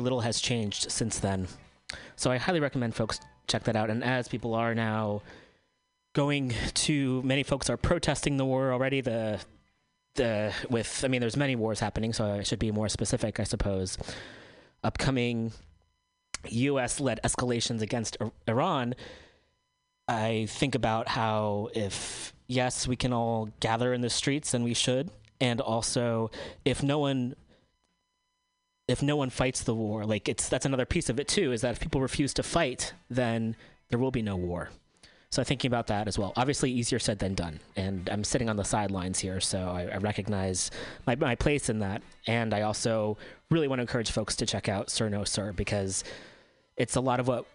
little has changed since then. So I highly recommend folks check that out. And as people are now going to, many folks are protesting the war already. The the with, I mean, there's many wars happening, so I should be more specific, I suppose. Upcoming U.S.-led escalations against Iran. I think about how if yes, we can all gather in the streets, and we should, and also if no one if no one fights the war, like it's that's another piece of it too, is that if people refuse to fight, then there will be no war. So thinking about that as well. Obviously, easier said than done. And I'm sitting on the sidelines here, so I, I recognize my, my place in that. And I also really want to encourage folks to check out Sir No Sir because it's a lot of what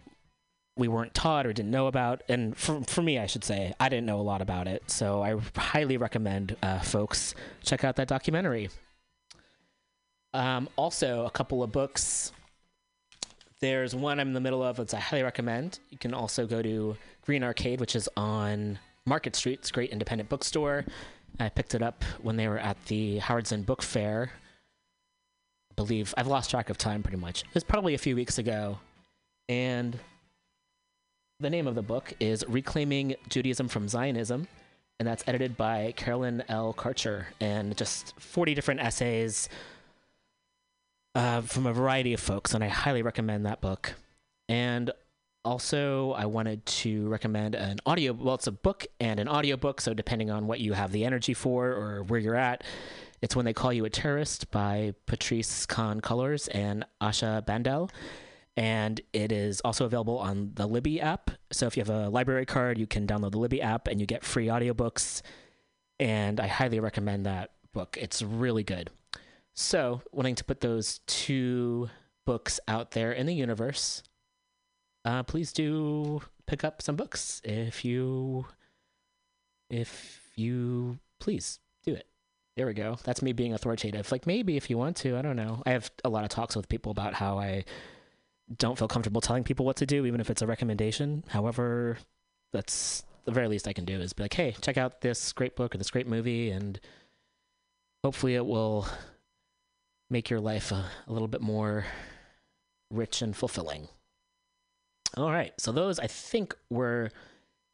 we weren't taught or didn't know about. And for, for me, I should say, I didn't know a lot about it. So I highly recommend uh, folks check out that documentary. Um, also, a couple of books. There's one I'm in the middle of, which I highly recommend. You can also go to Green Arcade, which is on Market Street. It's a great independent bookstore. I picked it up when they were at the Howard Zinn Book Fair. I believe I've lost track of time pretty much. It was probably a few weeks ago. And the name of the book is Reclaiming Judaism from Zionism. And that's edited by Carolyn L. Karcher. And just 40 different essays uh, from a variety of folks, and I highly recommend that book. And also, I wanted to recommend an audio. Well, it's a book and an audiobook, so depending on what you have the energy for or where you're at, it's When They Call You a Terrorist by Patrisse Khan-Cullors and Asha Bandele. And it is also available on the Libby app. So if you have a library card, you can download the Libby app and you get free audiobooks. And I highly recommend that book. It's really good. So, wanting to put those two books out there in the universe, uh, please do pick up some books if you if you please do it. There we go. That's me being authoritative. Like maybe if you want to, I don't know. I have a lot of talks with people about how I don't feel comfortable telling people what to do, even if it's a recommendation. However, that's the very least I can do is be like, hey, check out this great book or this great movie, and hopefully it will make your life a, a little bit more rich and fulfilling. All right, so those I think were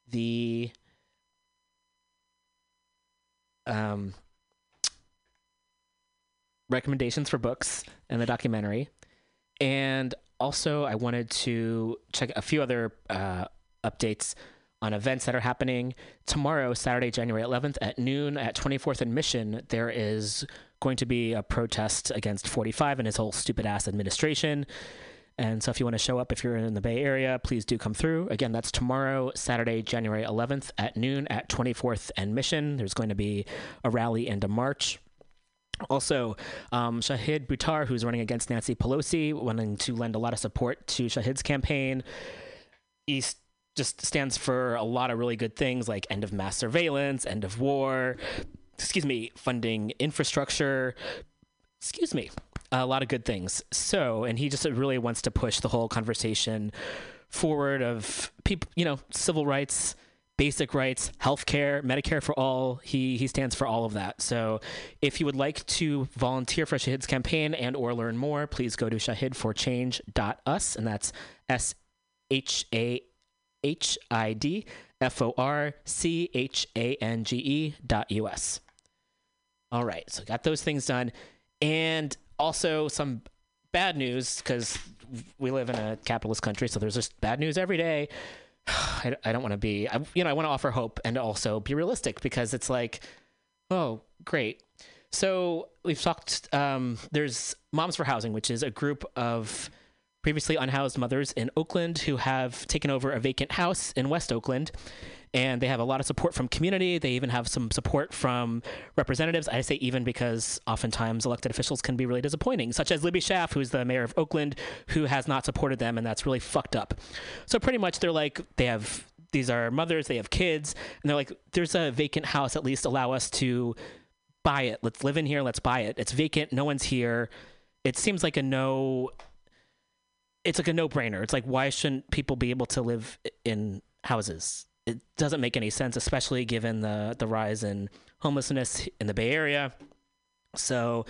the um, recommendations for books and the documentary. And also, I wanted to check a few other uh, updates on events that are happening. Tomorrow, Saturday, January 11th at noon at 24th and Mission, there is going to be a protest against 45 and his whole stupid ass administration. And so if you want to show up, if you're in the Bay Area, please do come through. Again, that's tomorrow, Saturday, January 11th at noon at 24th and Mission. There's going to be a rally and a march. Also, um, Shahid Buttar, who's running against Nancy Pelosi, wanting to lend a lot of support to Shahid's campaign. He just stands for a lot of really good things like end of mass surveillance, end of war, excuse me, funding infrastructure, excuse me, a lot of good things. So, and he just really wants to push the whole conversation forward of people, you know, civil rights, basic rights, healthcare, Medicare for all. He he stands for all of that. So, if you would like to volunteer for Shahid's campaign and or learn more, please go to shahidforchange.us and that's S H A H I D F O R C H A N G E dot U S. All right, so got those things done, and also some bad news because we live in a capitalist country, so there's just bad news every day. I, I don't want to be, I, you know, I want to offer hope and also be realistic because it's like, oh, great. So we've talked. Um, there's Moms for Housing, which is a group of previously unhoused mothers in Oakland who have taken over a vacant house in West Oakland and they have a lot of support from community. They even have some support from representatives. I say even because oftentimes elected officials can be really disappointing, such as Libby Schaaf, who's the mayor of Oakland, who has not supported them, and that's really fucked up. So pretty much they're like they have these are mothers, they have kids, and they're like, there's a vacant house. At least allow us to buy it. Let's live in here. Let's buy it. It's vacant. No one's here. It seems like a no. It's like a no-brainer. It's like why shouldn't people be able to live in houses? It doesn't make any sense, especially given the the rise in homelessness in the Bay Area. So,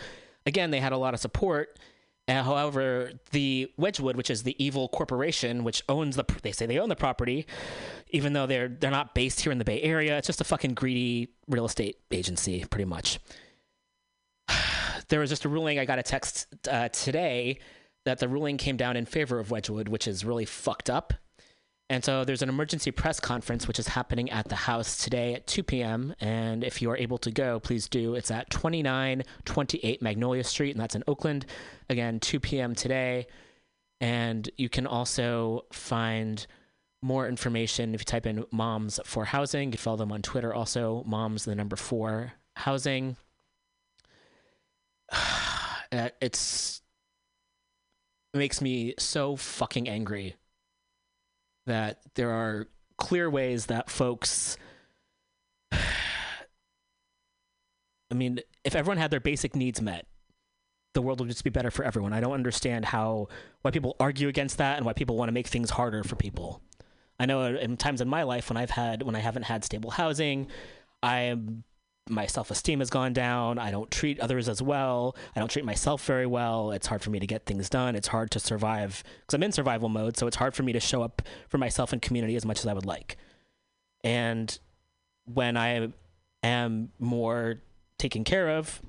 again, they had a lot of support, Uh, however, the Wedgewood, which is the evil corporation which owns the, they say they own the property, even though they're they're not based here in the Bay Area. It's just a fucking greedy real estate agency, pretty much. there was just a ruling. I got a text uh, today that the ruling came down in favor of Wedgewood, which is really fucked up. And so there's an emergency press conference which is happening at the house today at 2 p.m. And if you are able to go, please do. It's at 2928 Magnolia Street, and that's in Oakland. Again, 2 p.m. today. And you can also find more information if you type in Moms for Housing. You can follow them on Twitter also, Moms, the number four housing. it's it makes me so fucking angry that there are clear ways that folks I mean, if everyone had their basic needs met, the world would just be better for everyone. I don't understand how why people argue against that and why people want to make things harder for people. I know in times in my life when I've had when I haven't had stable housing, I am my self esteem has gone down. I don't treat others as well. I don't treat myself very well. It's hard for me to get things done. It's hard to survive because I'm in survival mode. So it's hard for me to show up for myself and community as much as I would like. And when I am more taken care of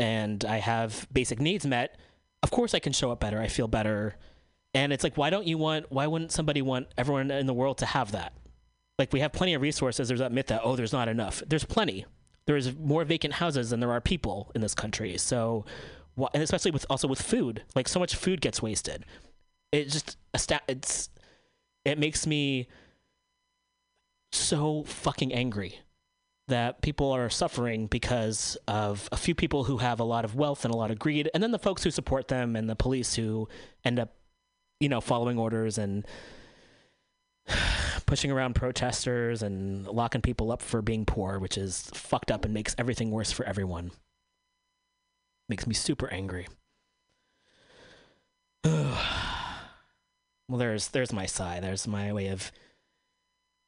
and I have basic needs met, of course I can show up better. I feel better. And it's like, why don't you want, why wouldn't somebody want everyone in the world to have that? Like, we have plenty of resources. There's that myth that, oh, there's not enough. There's plenty there's more vacant houses than there are people in this country. So, and especially with also with food, like so much food gets wasted. It just. It's it makes me so fucking angry that people are suffering because of a few people who have a lot of wealth and a lot of greed, and then the folks who support them and the police who end up, you know, following orders and pushing around protesters and locking people up for being poor, which is fucked up and makes everything worse for everyone. Makes me super angry. well, there's there's my sigh. There's my way of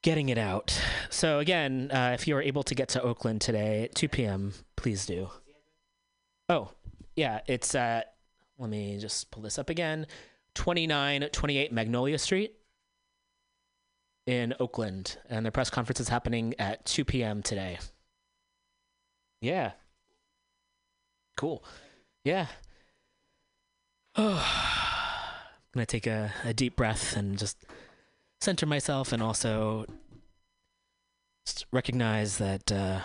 getting it out. So again, uh, if you are able to get to Oakland today at 2 p.m., please do. Oh, yeah, it's at. Let me just pull this up again. 2928 Magnolia Street in Oakland, and their press conference is happening at 2 p.m. today. Yeah. Cool. Yeah. Oh, I'm going to take a, a deep breath and just center myself and also recognize that uh,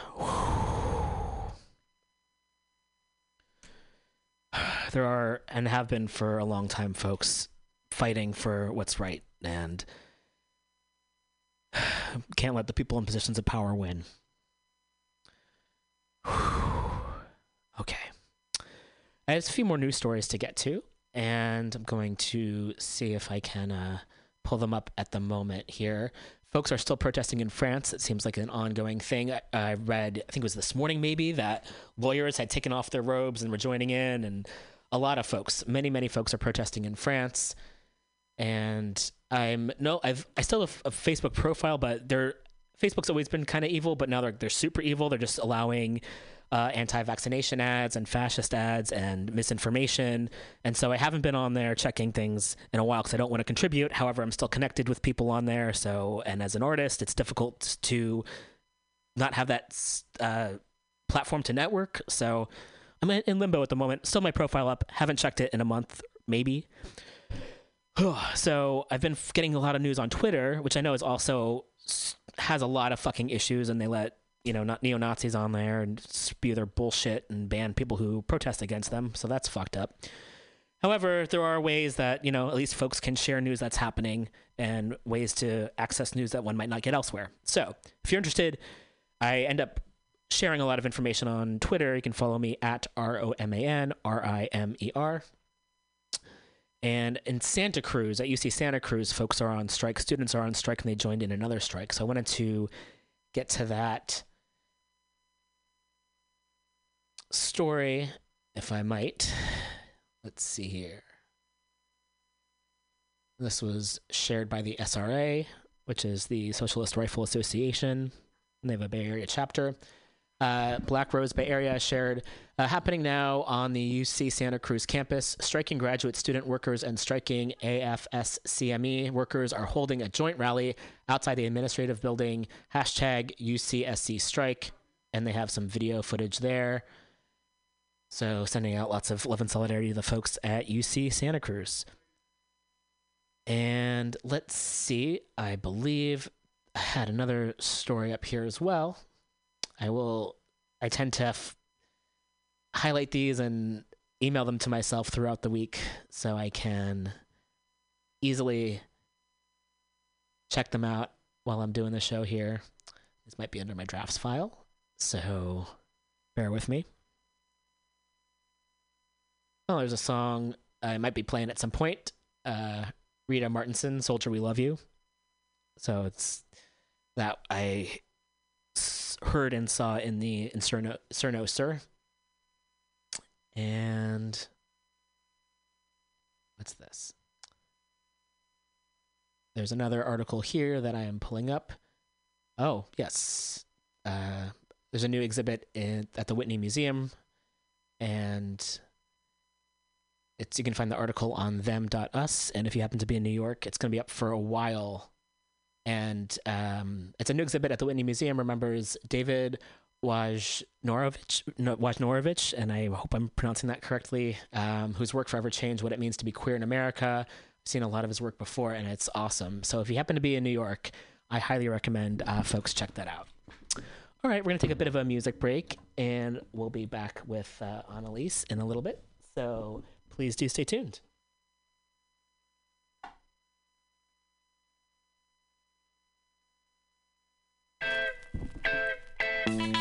there are and have been for a long time folks fighting for what's right and can't let the people in positions of power win. okay. I have a few more news stories to get to, and I'm going to see if I can uh, pull them up at the moment here. Folks are still protesting in France. It seems like an ongoing thing. I, I read, I think it was this morning maybe, that lawyers had taken off their robes and were joining in, and a lot of folks, many, many folks are protesting in France. And I'm no, I've I still have a Facebook profile, but they're Facebook's always been kind of evil, but now they're they're super evil. They're just allowing uh, anti-vaccination ads and fascist ads and misinformation. And so I haven't been on there checking things in a while because I don't want to contribute. However, I'm still connected with people on there. So and as an artist, it's difficult to not have that uh, platform to network. So I'm in limbo at the moment. Still my profile up. Haven't checked it in a month, maybe. so I've been getting a lot of news on Twitter, which I know is also has a lot of fucking issues, and they let you know not neo Nazis on there and spew their bullshit and ban people who protest against them. So that's fucked up. However, there are ways that you know at least folks can share news that's happening and ways to access news that one might not get elsewhere. So if you're interested, I end up sharing a lot of information on Twitter. You can follow me at R O M A N R I M E R. And in Santa Cruz, at UC Santa Cruz, folks are on strike. Students are on strike, and they joined in another strike. So I wanted to get to that story, if I might. Let's see here. This was shared by the SRA, which is the Socialist Rifle Association. and They have a Bay Area chapter. Uh, Black Rose Bay Area shared uh, happening now on the UC Santa Cruz campus. Striking graduate student workers and striking AFSCME workers are holding a joint rally outside the administrative building. Hashtag UCSC strike. And they have some video footage there. So sending out lots of love and solidarity to the folks at UC Santa Cruz. And let's see, I believe I had another story up here as well. I will, I tend to f- highlight these and email them to myself throughout the week so I can easily check them out while I'm doing the show here. This might be under my drafts file, so bear with me. Oh, there's a song I might be playing at some point. Uh, Rita Martinson, "Soldier We Love You." So it's that I heard and saw in the in Cerno, Cerno Sir. And what's this? There's another article here that I am pulling up. Oh, yes. Uh, there's a new exhibit in, at the Whitney Museum, and it's you can find the article on them.us. And if you happen to be in New York, it's going to be up for a while. And um, it's a new exhibit at the Whitney Museum. Remembers David Wojnarowicz, Wojnarowicz, and I hope I'm pronouncing that correctly, um, whose work forever changed what it means to be queer in America. I've seen a lot of his work before, and it's awesome. So if you happen to be in New York, I highly recommend uh, folks check that out. All right, we're going to take a bit of a music break, and we'll be back with uh, Annalise in a little bit. So please do stay tuned. Last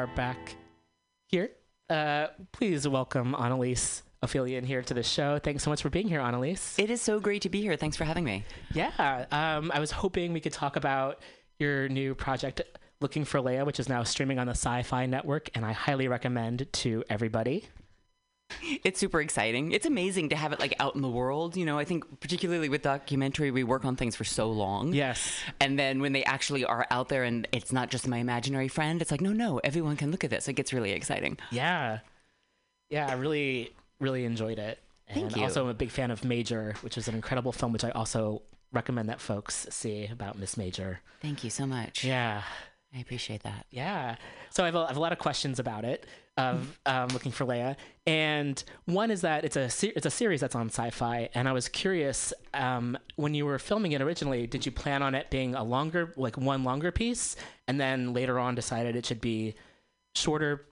are back here. Uh, please welcome Annalise Ophelian here to the show. Thanks so much for being here, Annalise. It is so great to be here. Thanks for having me. Yeah, um, I was hoping we could talk about your new project, Looking for Leia, which is now streaming on the Sci Fi Network, and I highly recommend to everybody. It's super exciting. It's amazing to have it like out in the world. You know, I think particularly with documentary, we work on things for so long. Yes. And then when they actually are out there and it's not just my imaginary friend, it's like, no, no, everyone can look at this. It gets really exciting. Yeah. Yeah, I really, really enjoyed it. And Thank you. also, I'm a big fan of Major, which is an incredible film, which I also recommend that folks see about Miss Major. Thank you so much. Yeah. I appreciate that. Yeah. So I have a, I have a lot of questions about it of um, looking for Leia, and one is that it's a se- it's a series that's on Sci-Fi, and I was curious um, when you were filming it originally, did you plan on it being a longer, like one longer piece, and then later on decided it should be shorter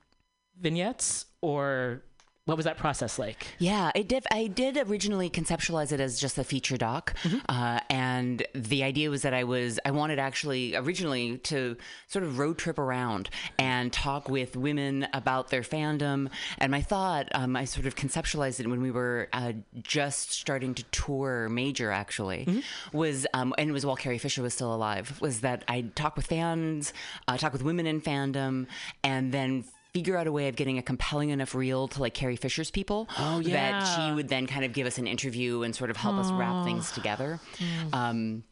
vignettes, or what was that process like? Yeah, I did. I did originally conceptualize it as just a feature doc, uh, and the idea was that I was I wanted actually originally to sort of road trip around and talk with women about their fandom. And my thought, um, I sort of conceptualized it when we were uh, just starting to tour Major, actually, was um, and it was while Carrie Fisher was still alive. Was that I'd talk with fans, uh, talk with women in fandom, and then figure out a way of getting a compelling enough reel to like Carrie Fisher's people Oh, that she would then kind of give us an interview and sort of help us wrap things together. Um,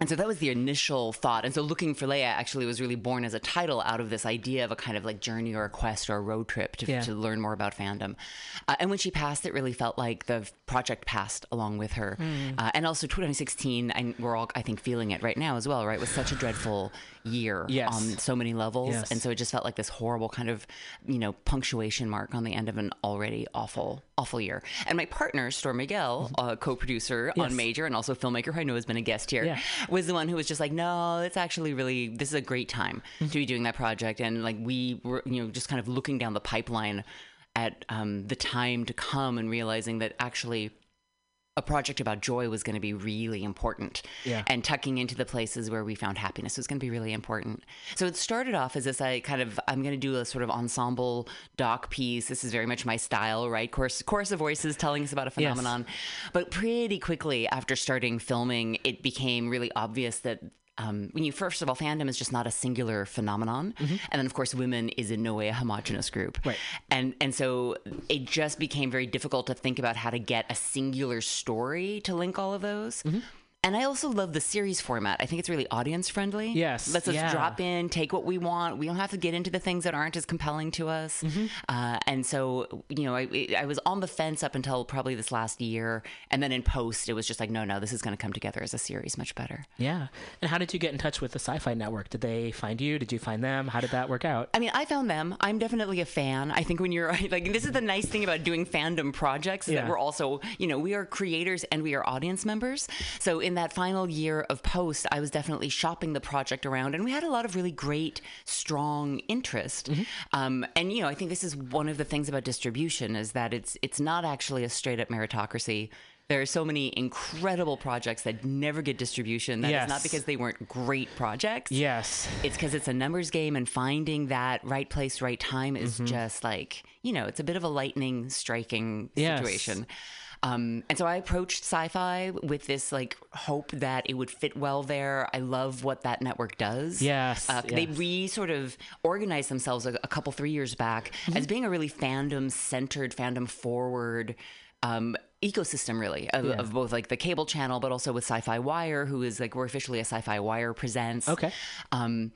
and so that was the initial thought. And so Looking for Leia actually was really born as a title out of this idea of a kind of like journey or a quest or a road trip to, Yeah. to learn more about fandom. Uh, and when she passed, it really felt like the project passed along with her. Hmm. Uh, and also 2016, and we're all, I think, feeling it right now as well, right? Was such a dreadful year Yes. on so many levels. Yes. And so it just felt like this horrible kind of, you know, punctuation mark on the end of an already awful, awful year. And my partner, Storm Miguel, uh, co-producer Mm-hmm. Yes. on Major and also filmmaker who I know has been a guest here, Yeah. was the one who was just like, no, it's actually really, this is a great time Mm-hmm. to be doing that project. And like we were, you know, just kind of looking down the pipeline at um, the time to come and realizing that actually a project about joy was going to be really important. Yeah. And tucking into the places where we found happiness was going to be really important. So it started off as this I kind of I'm going to do a sort of ensemble doc piece. This is very much my style, right? Chorus chorus of voices telling us about a Yes. phenomenon. But pretty quickly after starting filming, it became really obvious that um, when you first of all, fandom is just not a singular phenomenon, and then of course, women is in no way a homogenous group, Right. and and so it just became very difficult to think about how to get a singular story to link all of those. Mm-hmm. And I also love the series format. I think it's really audience friendly. Yes, Let's yeah. drop in, take what we want. We don't have to get into the things that aren't as compelling to us. Mm-hmm. Uh, and so, you know, I, I was on the fence up until probably this last year, and then in post, it was just like, no, no, this is going to come together as a series much better. Yeah. And how did you get in touch with the Sci Fi Network? Did they find you? Did you find them? How did that work out? I mean, I found them. I'm definitely a fan. I think when you're like, this is the nice thing about doing fandom projects is Yeah. that we're also, you know, we are creators and we are audience members. So in that final year of post, I was definitely shopping the project around, and we had a lot of really great, strong interest. Um, and you know, I think this is one of the things about distribution is that it's it's not actually a straight up meritocracy. There are so many incredible projects that never get distribution. That is Yes. not because they weren't great projects. Yes. It's because it's a numbers game, and finding that right place, right time is Mm-hmm. just like you know, it's a bit of a lightning striking Yes. Um, and so I approached sci-fi with this like hope that it would fit well there. I love what that network does. Yes, uh, they re sort of organized themselves a, a couple three years back Mm-hmm. as being a really fandom centered, fandom forward. Um, ecosystem really of, of both like the cable channel but also with sci-fi wire who is like we're officially a sci-fi wire presents Okay. um,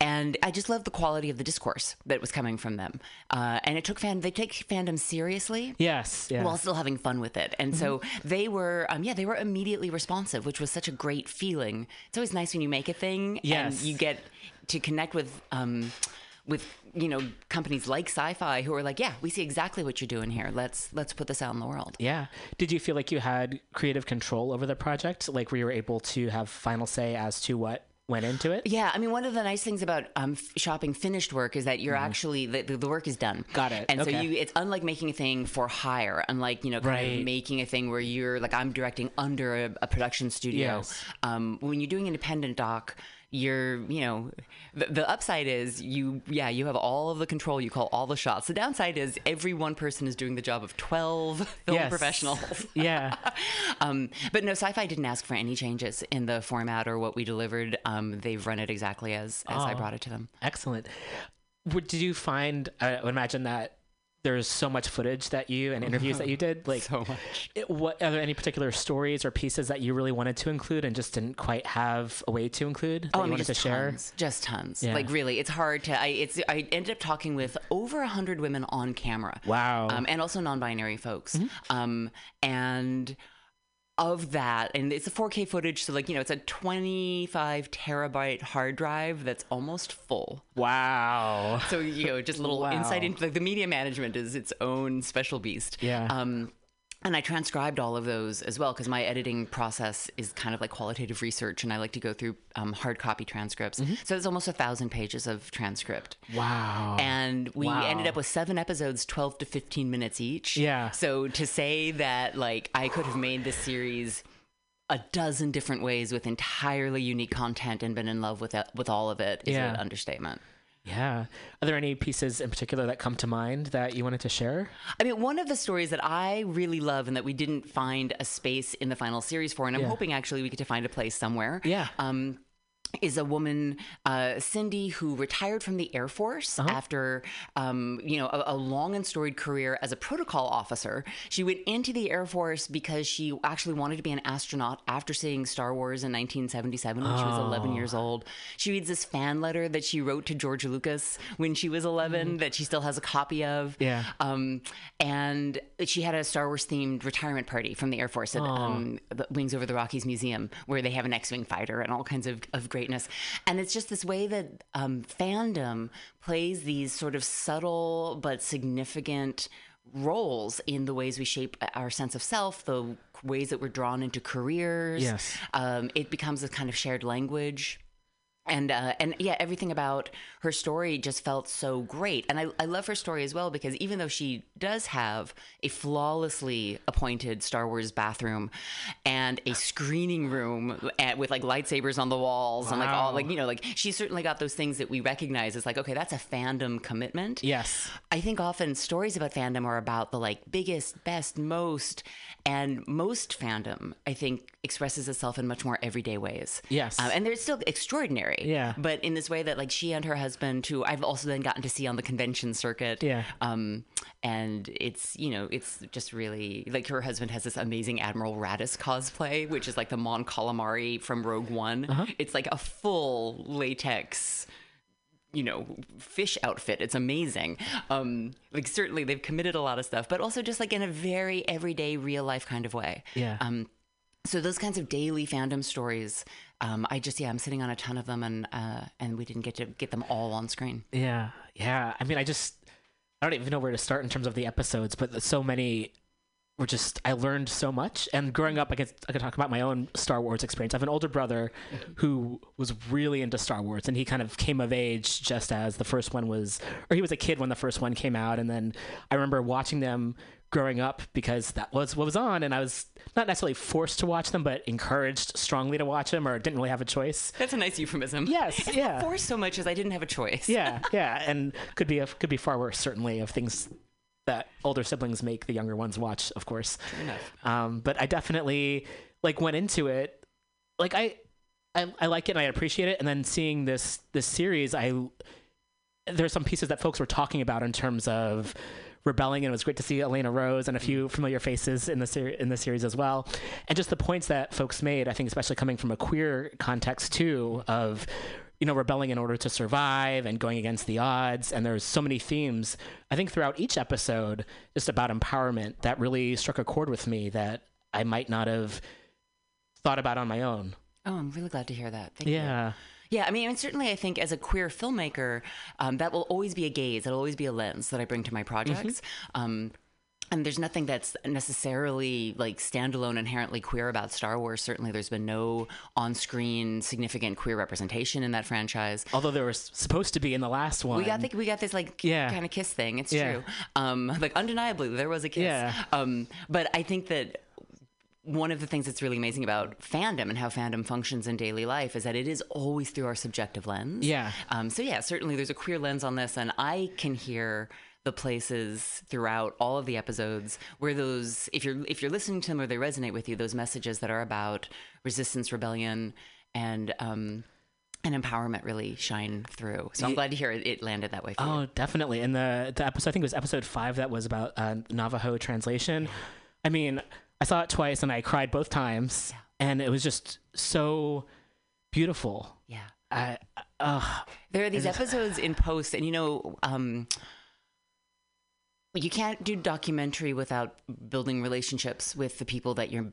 and I just love the quality of the discourse that was coming from them. Uh, and it took fan, they take fandom seriously. Yes. Yeah. While still having fun with it, and so they were, um, yeah, they were immediately responsive, which was such a great feeling. It's always nice when you make a thing Yes. and you get to connect with, um, with you know companies like Sci-Fi who are like, yeah, we see exactly what you're doing here. Let's let's put this out in the world. yeah. Did you feel like you had creative control over the project? Like, we were you able to have final say as to what went into it? Yeah, I mean, one of the nice things about um, f- shopping finished work is that you're actually the, the work is done. Mm-hmm. Got it. And Okay. so you, it's unlike making a thing for hire, unlike you know, kind Right. of making a thing where you're like I'm directing under a, a production studio. Yes. Um, when you're doing independent doc. You're you know the, the upside is you yeah you have all of the control you call all the shots the downside is every one person is doing the job of 12 film Yes. professionals Yeah. um, but no sci-fi didn't ask for any changes in the format or what we delivered um, they've run it exactly as as i Oh. brought it to them Excellent. Would, did you find, I would imagine that there's so much footage that you and interviews that you did. Like, so much it, what are there any particular stories or pieces that you really wanted to include and just didn't quite have a way to include that Oh, I you mean, wanted just to share? tons, just tons. Yeah. Like really, it's hard to. I it's I ended up talking with over a hundred women on camera. Wow. Um, and also non-binary folks. Mm-hmm. Um, and of that, and it's a 4K footage, so like you know, it's a 25 terabyte hard drive that's almost full. wow. So you know, just a little Wow. insight into like the media management is its own special beast. Yeah. Um, and I transcribed all of those as well because my editing process is kind of like qualitative research, and I like to go through um, hard copy transcripts. Mm-hmm. So it's almost a thousand pages of transcript. Wow. And we Wow. ended up with seven episodes, 12 to 15 minutes each. Yeah. So to say that, like, I could have made this series a dozen different ways with entirely unique content and been in love with it, with all of it is Yeah. an understatement. Yeah. Are there any pieces in particular that come to mind that you wanted to share? I mean, one of the stories that I really love and that we didn't find a space in the final series for, and I'm Yeah. hoping actually we get to find a place somewhere. Yeah. Um, is a woman, uh, Cindy, who retired from the Air Force Uh-huh. after, um, you know, a, a long and storied career as a protocol officer. She went into the Air Force because she actually wanted to be an astronaut after seeing Star Wars in 1977 when she was 11 Oh. years old. She reads this fan letter that she wrote to George Lucas when she was 11 that she still has a copy of. Mm-hmm. Yeah. Um, and she had a Star Wars themed retirement party from the Air Force at um, the Wings Over the Rockies Museum, where they have an X Wing fighter and all kinds of, of greatness. And it's just this way that um, fandom plays these sort of subtle but significant roles in the ways we shape our sense of self, the ways that we're drawn into careers. Yes. Um, it becomes a kind of shared language and uh, and yeah, everything about her story just felt so great, and I, I love her story as well because even though she does have a flawlessly appointed Star Wars bathroom and a screening room at, with like lightsabers on the walls and like all like you know like she's certainly got those things that we recognize as like okay that's a fandom commitment. Yes. I think often stories about fandom are about the like biggest, best, most, and most fandom. I think expresses itself in much more everyday ways. Yes. Um, and they're still extraordinary. Yeah. But in this way that like she and her husband, who I've also then gotten to see on the convention circuit. Yeah. Um, and it's you know it's just really like her husband has this amazing Admiral Raddus cosplay, which is like the Mon Calamari from Rogue One. Uh-huh. It's like a full latex you know fish outfit it's amazing um like certainly they've committed a lot of stuff but also just like in a very everyday real life kind of way Yeah. um so those kinds of daily fandom stories um i just yeah i'm sitting on a ton of them and uh and we didn't get to get them all on screen Yeah, yeah. I mean, I just I don't even know where to start in terms of the episodes, but so many were just I learned so much. And growing up, I could I could talk about my own Star Wars experience. I have an older brother who was really into Star Wars, and he kind of came of age just as the first one was, or he was a kid when the first one came out. And then I remember watching them growing up because that was what was on, and I was not necessarily forced to watch them, but encouraged strongly to watch them, or didn't really have a choice. that's a nice euphemism Yes, It's yeah. forced so much as i didn't have a choice yeah, yeah, and could be a, could be far worse certainly of things that older siblings make the younger ones watch, of course. enough Um, but I definitely like went into it like I, I I like it and I appreciate it, and then seeing this this series, I there's some pieces that folks were talking about in terms of rebelling and it was great to see Elena Rose and a few mm. familiar faces in the ser- in the series as well. And just the points that folks made I think especially coming from a queer context too of you know rebelling in order to survive and going against the odds. And there's so many themes I think throughout each episode just about empowerment that really struck a chord with me that I might not have thought about on my own. Oh i'm really glad to hear that. Thank you. Yeah I mean, and certainly I think as a queer filmmaker, um, that will always be a gaze, that'll always be a lens that I bring to my projects. Um, and there's nothing that's necessarily like standalone inherently queer about Star Wars. Certainly, there's been no on-screen significant queer representation in that franchise. although there was supposed to be in the last one We got the, we got this like Yeah. kind of kiss thing. It's Yeah. true. Um, like undeniably, there was a kiss. Yeah. Um, but I think that one of the things that's really amazing about fandom and how fandom functions in daily life is that it is always through our subjective lens. Yeah. Um, so yeah, certainly there's a queer lens on this, and I can hear the places throughout all of the episodes where those, if you're if you're listening to them or they resonate with you, those messages that are about resistance, rebellion, and um, and empowerment really shine through. So I'm glad to hear it, it landed that way for you. Oh, definitely. And the the episode, I think it was episode five, that was about uh, Navajo translation. I mean, I saw it twice and I cried both times, and it was just so beautiful. Yeah. I, uh, There are these episodes in post, and you know, um, you can't do documentary without building relationships with the people that you're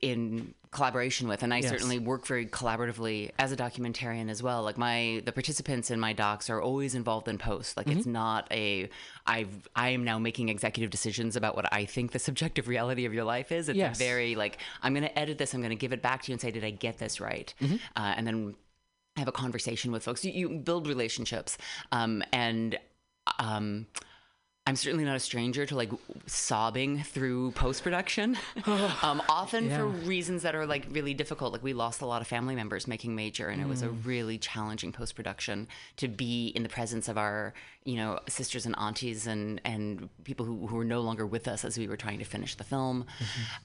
in collaboration with. And I Yes. certainly work very collaboratively as a documentarian as well. Like my the participants in my docs are always involved in post. Like it's not a I've I am now making executive decisions about what I think the subjective reality of your life is. It's Yes. a very like I'm going to edit this. I'm going to give it back to you and say, did I get this right? Uh, and then have a conversation with folks. You, you build relationships, um, and um, I'm certainly not a stranger to like sobbing through post production. um, often for reasons that are like really difficult. Like we lost a lot of family members making Major, and it was a really challenging post production to be in the presence of our, you know, sisters and aunties and and people who, who were no longer with us as we were trying to finish the film.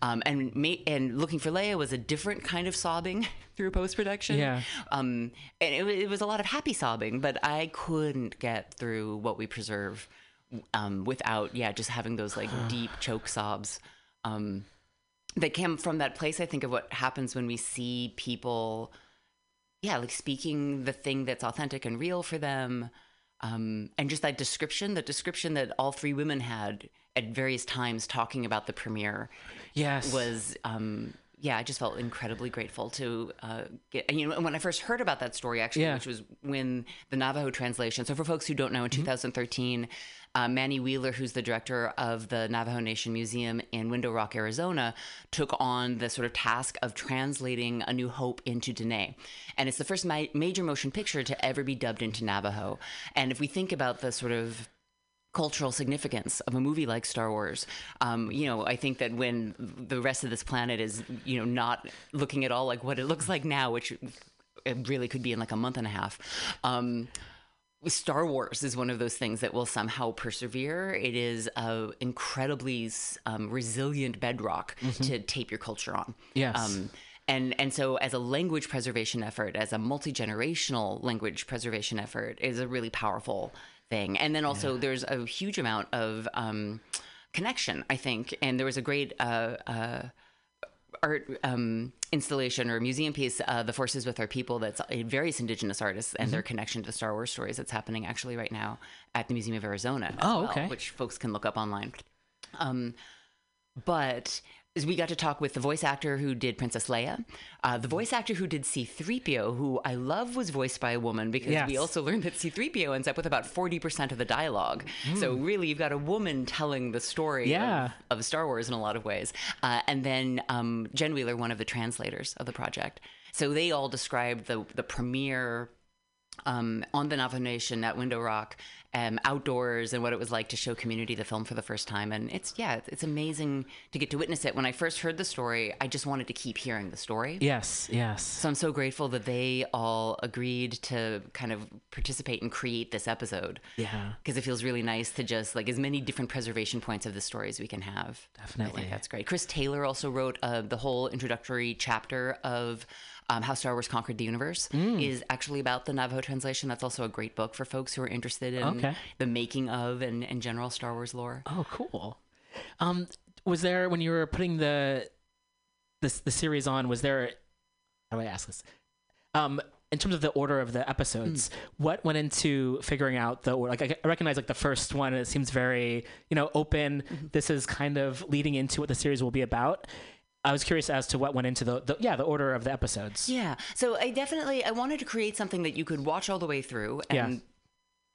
Um, and ma- and looking for Leia was a different kind of sobbing through post production. Yeah. Um, and it, it was a lot of happy sobbing, but I couldn't get through what we preserve um, without, yeah, just having those like deep choke sobs. Um, that came from that place, I think, of what happens when we see people, yeah, like speaking the thing that's authentic and real for them. Um, and just that description, the description that all three women had at various times talking about the premiere yes. was um yeah i just felt incredibly grateful to uh get and you know when i first heard about that story actually Yeah. which was when the navajo translation so for folks who don't know in 2013 uh, manny wheeler who's the director of the navajo nation museum in window rock arizona took on the sort of task of translating a new hope into dene and it's the first ma- major motion picture to ever be dubbed into navajo and if we think about the sort of cultural significance of a movie like Star Wars. Um, you know, I think that when the rest of this planet is, you know, not looking at all like what it looks like now, which it really could be in like a month and a half. Um, Star Wars is one of those things that will somehow persevere. It is a incredibly um, resilient bedrock to tape your culture on. Yes. Um, and and so as a language preservation effort, as a multi generational language preservation effort, is a really powerful thing. And then also there's a huge amount of um, connection, I think. And there was a great. Uh, uh, art um, installation or museum piece, uh, "The Force Is With Our People," that's various Indigenous artists and Mm-hmm. their connection to the Star Wars stories. That's happening actually right now at the Museum of Arizona. Oh, well, okay. Which folks can look up online. Um, but is we got to talk with the voice actor who did Princess Leia, uh, the voice actor who did C-3PO, who I love was voiced by a woman because we also learned that C-3PO ends up with about 40% of the dialogue. So really, you've got a woman telling the story Hmm. Yeah. of, of Star Wars in a lot of ways. Uh, and then um, Jen Wheeler, one of the translators of the project. So they all described the, the premiere um, on the Navajo Nation at Window Rock, um, outdoors, and what it was like to show community the film for the first time. And it's yeah, it's, amazing to get to witness it. When I first heard the story, I just wanted to keep hearing the story. yes. Yes. So I'm so grateful that they all agreed to kind of participate and create this episode. Yeah. Because it feels really nice to just like as many different preservation points of the story as we can have. I Definitely. think that's great. Chris Taylor also wrote uh, the whole introductory chapter of um, How Star Wars Conquered the Universe Mm. is actually about the Navajo translation. That's also a great book for folks who are interested in Okay. the making of and, and general Star Wars lore. Oh, cool. Um, was there when you were putting the this the series on? Was there? How do I ask this? Um, in terms of the order of the episodes, what went into figuring out the order? Like I I recognize like the first one, it seems very you know open. This is kind of leading into what the series will be about. I was curious as to what went into the, the yeah the order of the episodes. Yeah. So I definitely I wanted to create something that you could watch all the way through and Yeah.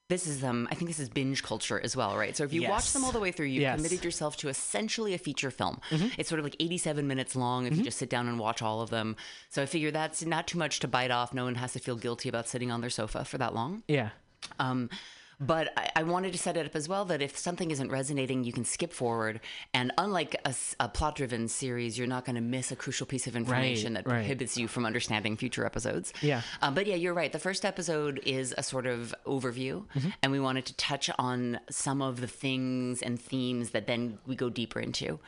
this is um I think this is binge culture as well, right? So if you watch them all the way through, you've Yes. committed yourself to essentially a feature film. It's sort of like 87 minutes long if you just sit down and watch all of them. So I figure that's not too much to bite off. No one has to feel guilty about sitting on their sofa for that long. Yeah. Um, But I, I wanted to set it up as well that if something isn't resonating, you can skip forward. And unlike a plot-driven series, you're not going to miss a crucial piece of information that right. prohibits you from understanding future episodes. Yeah. Um, but yeah, you're right. The first episode is a sort of overview, Mm-hmm. and we wanted to touch on some of the things and themes that then we go deeper into.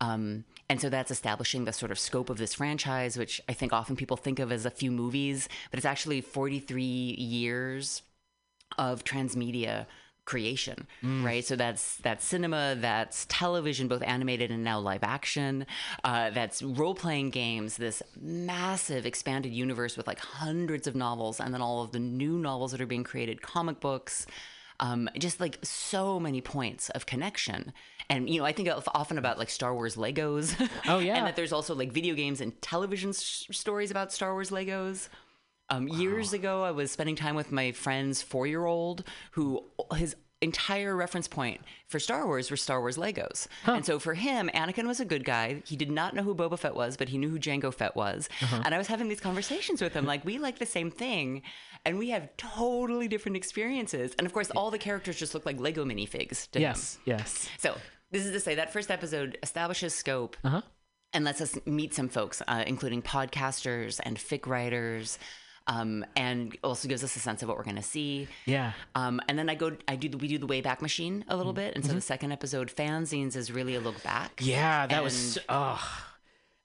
Um, and so that's establishing the sort of scope of this franchise, which I think often people think of as a few movies, but it's actually 43 years of transmedia creation right? So that's that's cinema that's television both animated and now live action uh, that's role-playing games this massive expanded universe with like hundreds of novels and then all of the new novels that are being created comic books um, just like so many points of connection. And you know i think often about like star wars legos. Oh, yeah. and that there's also like video games and television s- stories about star wars legos um, Years ago, I was spending time with my friend's four year old who his entire reference point for Star Wars were Star Wars Legos. And so for him, Anakin was a good guy. He did not know who Boba Fett was, but he knew who Jango Fett was. And I was having these conversations with him like, we like the same thing. And we have totally different experiences. And of course, all the characters just look like Lego minifigs to him. Yes, yes. So this is to say that first episode establishes scope Uh huh. and lets us meet some folks, uh, including podcasters and fic writers, um, and also gives us a sense of what we're going to see. Yeah. Um, and then I go, I do, the, we do the Wayback Machine a little Mm-hmm. bit, and so the second episode, fanzines, is really a look back. Yeah, that was. Oh.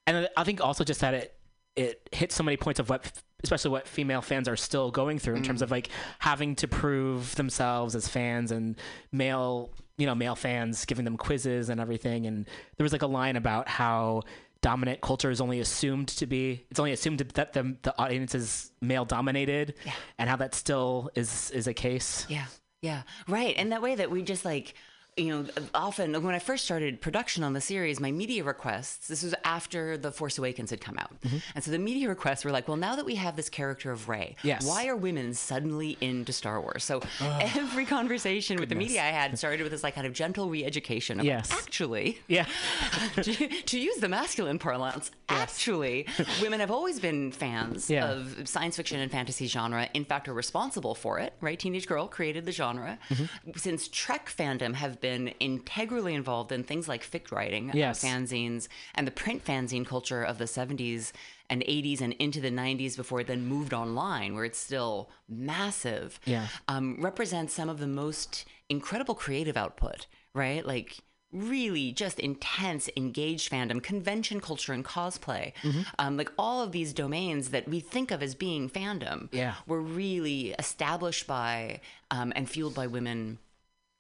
And I think also just that it it hits so many points of what, especially what female fans are still going through in terms of like having to prove themselves as fans and male, you know, male fans giving them quizzes and everything. And there was like a line about how dominant culture is only assumed to be it's only assumed that the the audience is male dominated and how that still is is a case. Yeah, yeah, right. And that way that we just like, you know, often when I first started production on the series, my media requests, this was after The Force Awakens had come out. And so the media requests were like, well, now that we have this character of Rey, Yes. why are women suddenly into Star Wars? So every conversation with the media I had started with this like kind of gentle re education of Yes. actually, yeah to, to use the masculine parlance, actually, women have always been fans Yeah. of science fiction and fantasy genre. In fact, are responsible for it. Right, Teenage Girl created the genre. Mm-hmm. Since Trek fandom have been integrally involved in things like fic writing, uh, Yes. fanzines, and the print fanzine culture of the '70s and '80s and into the '90s before it then moved online, where it's still massive. Yeah. um, represents some of the most incredible creative output. Right, like really just intense engaged fandom convention culture and cosplay Mm-hmm. um, like all of these domains that we think of as being fandom Yeah. were really established by um, and fueled by women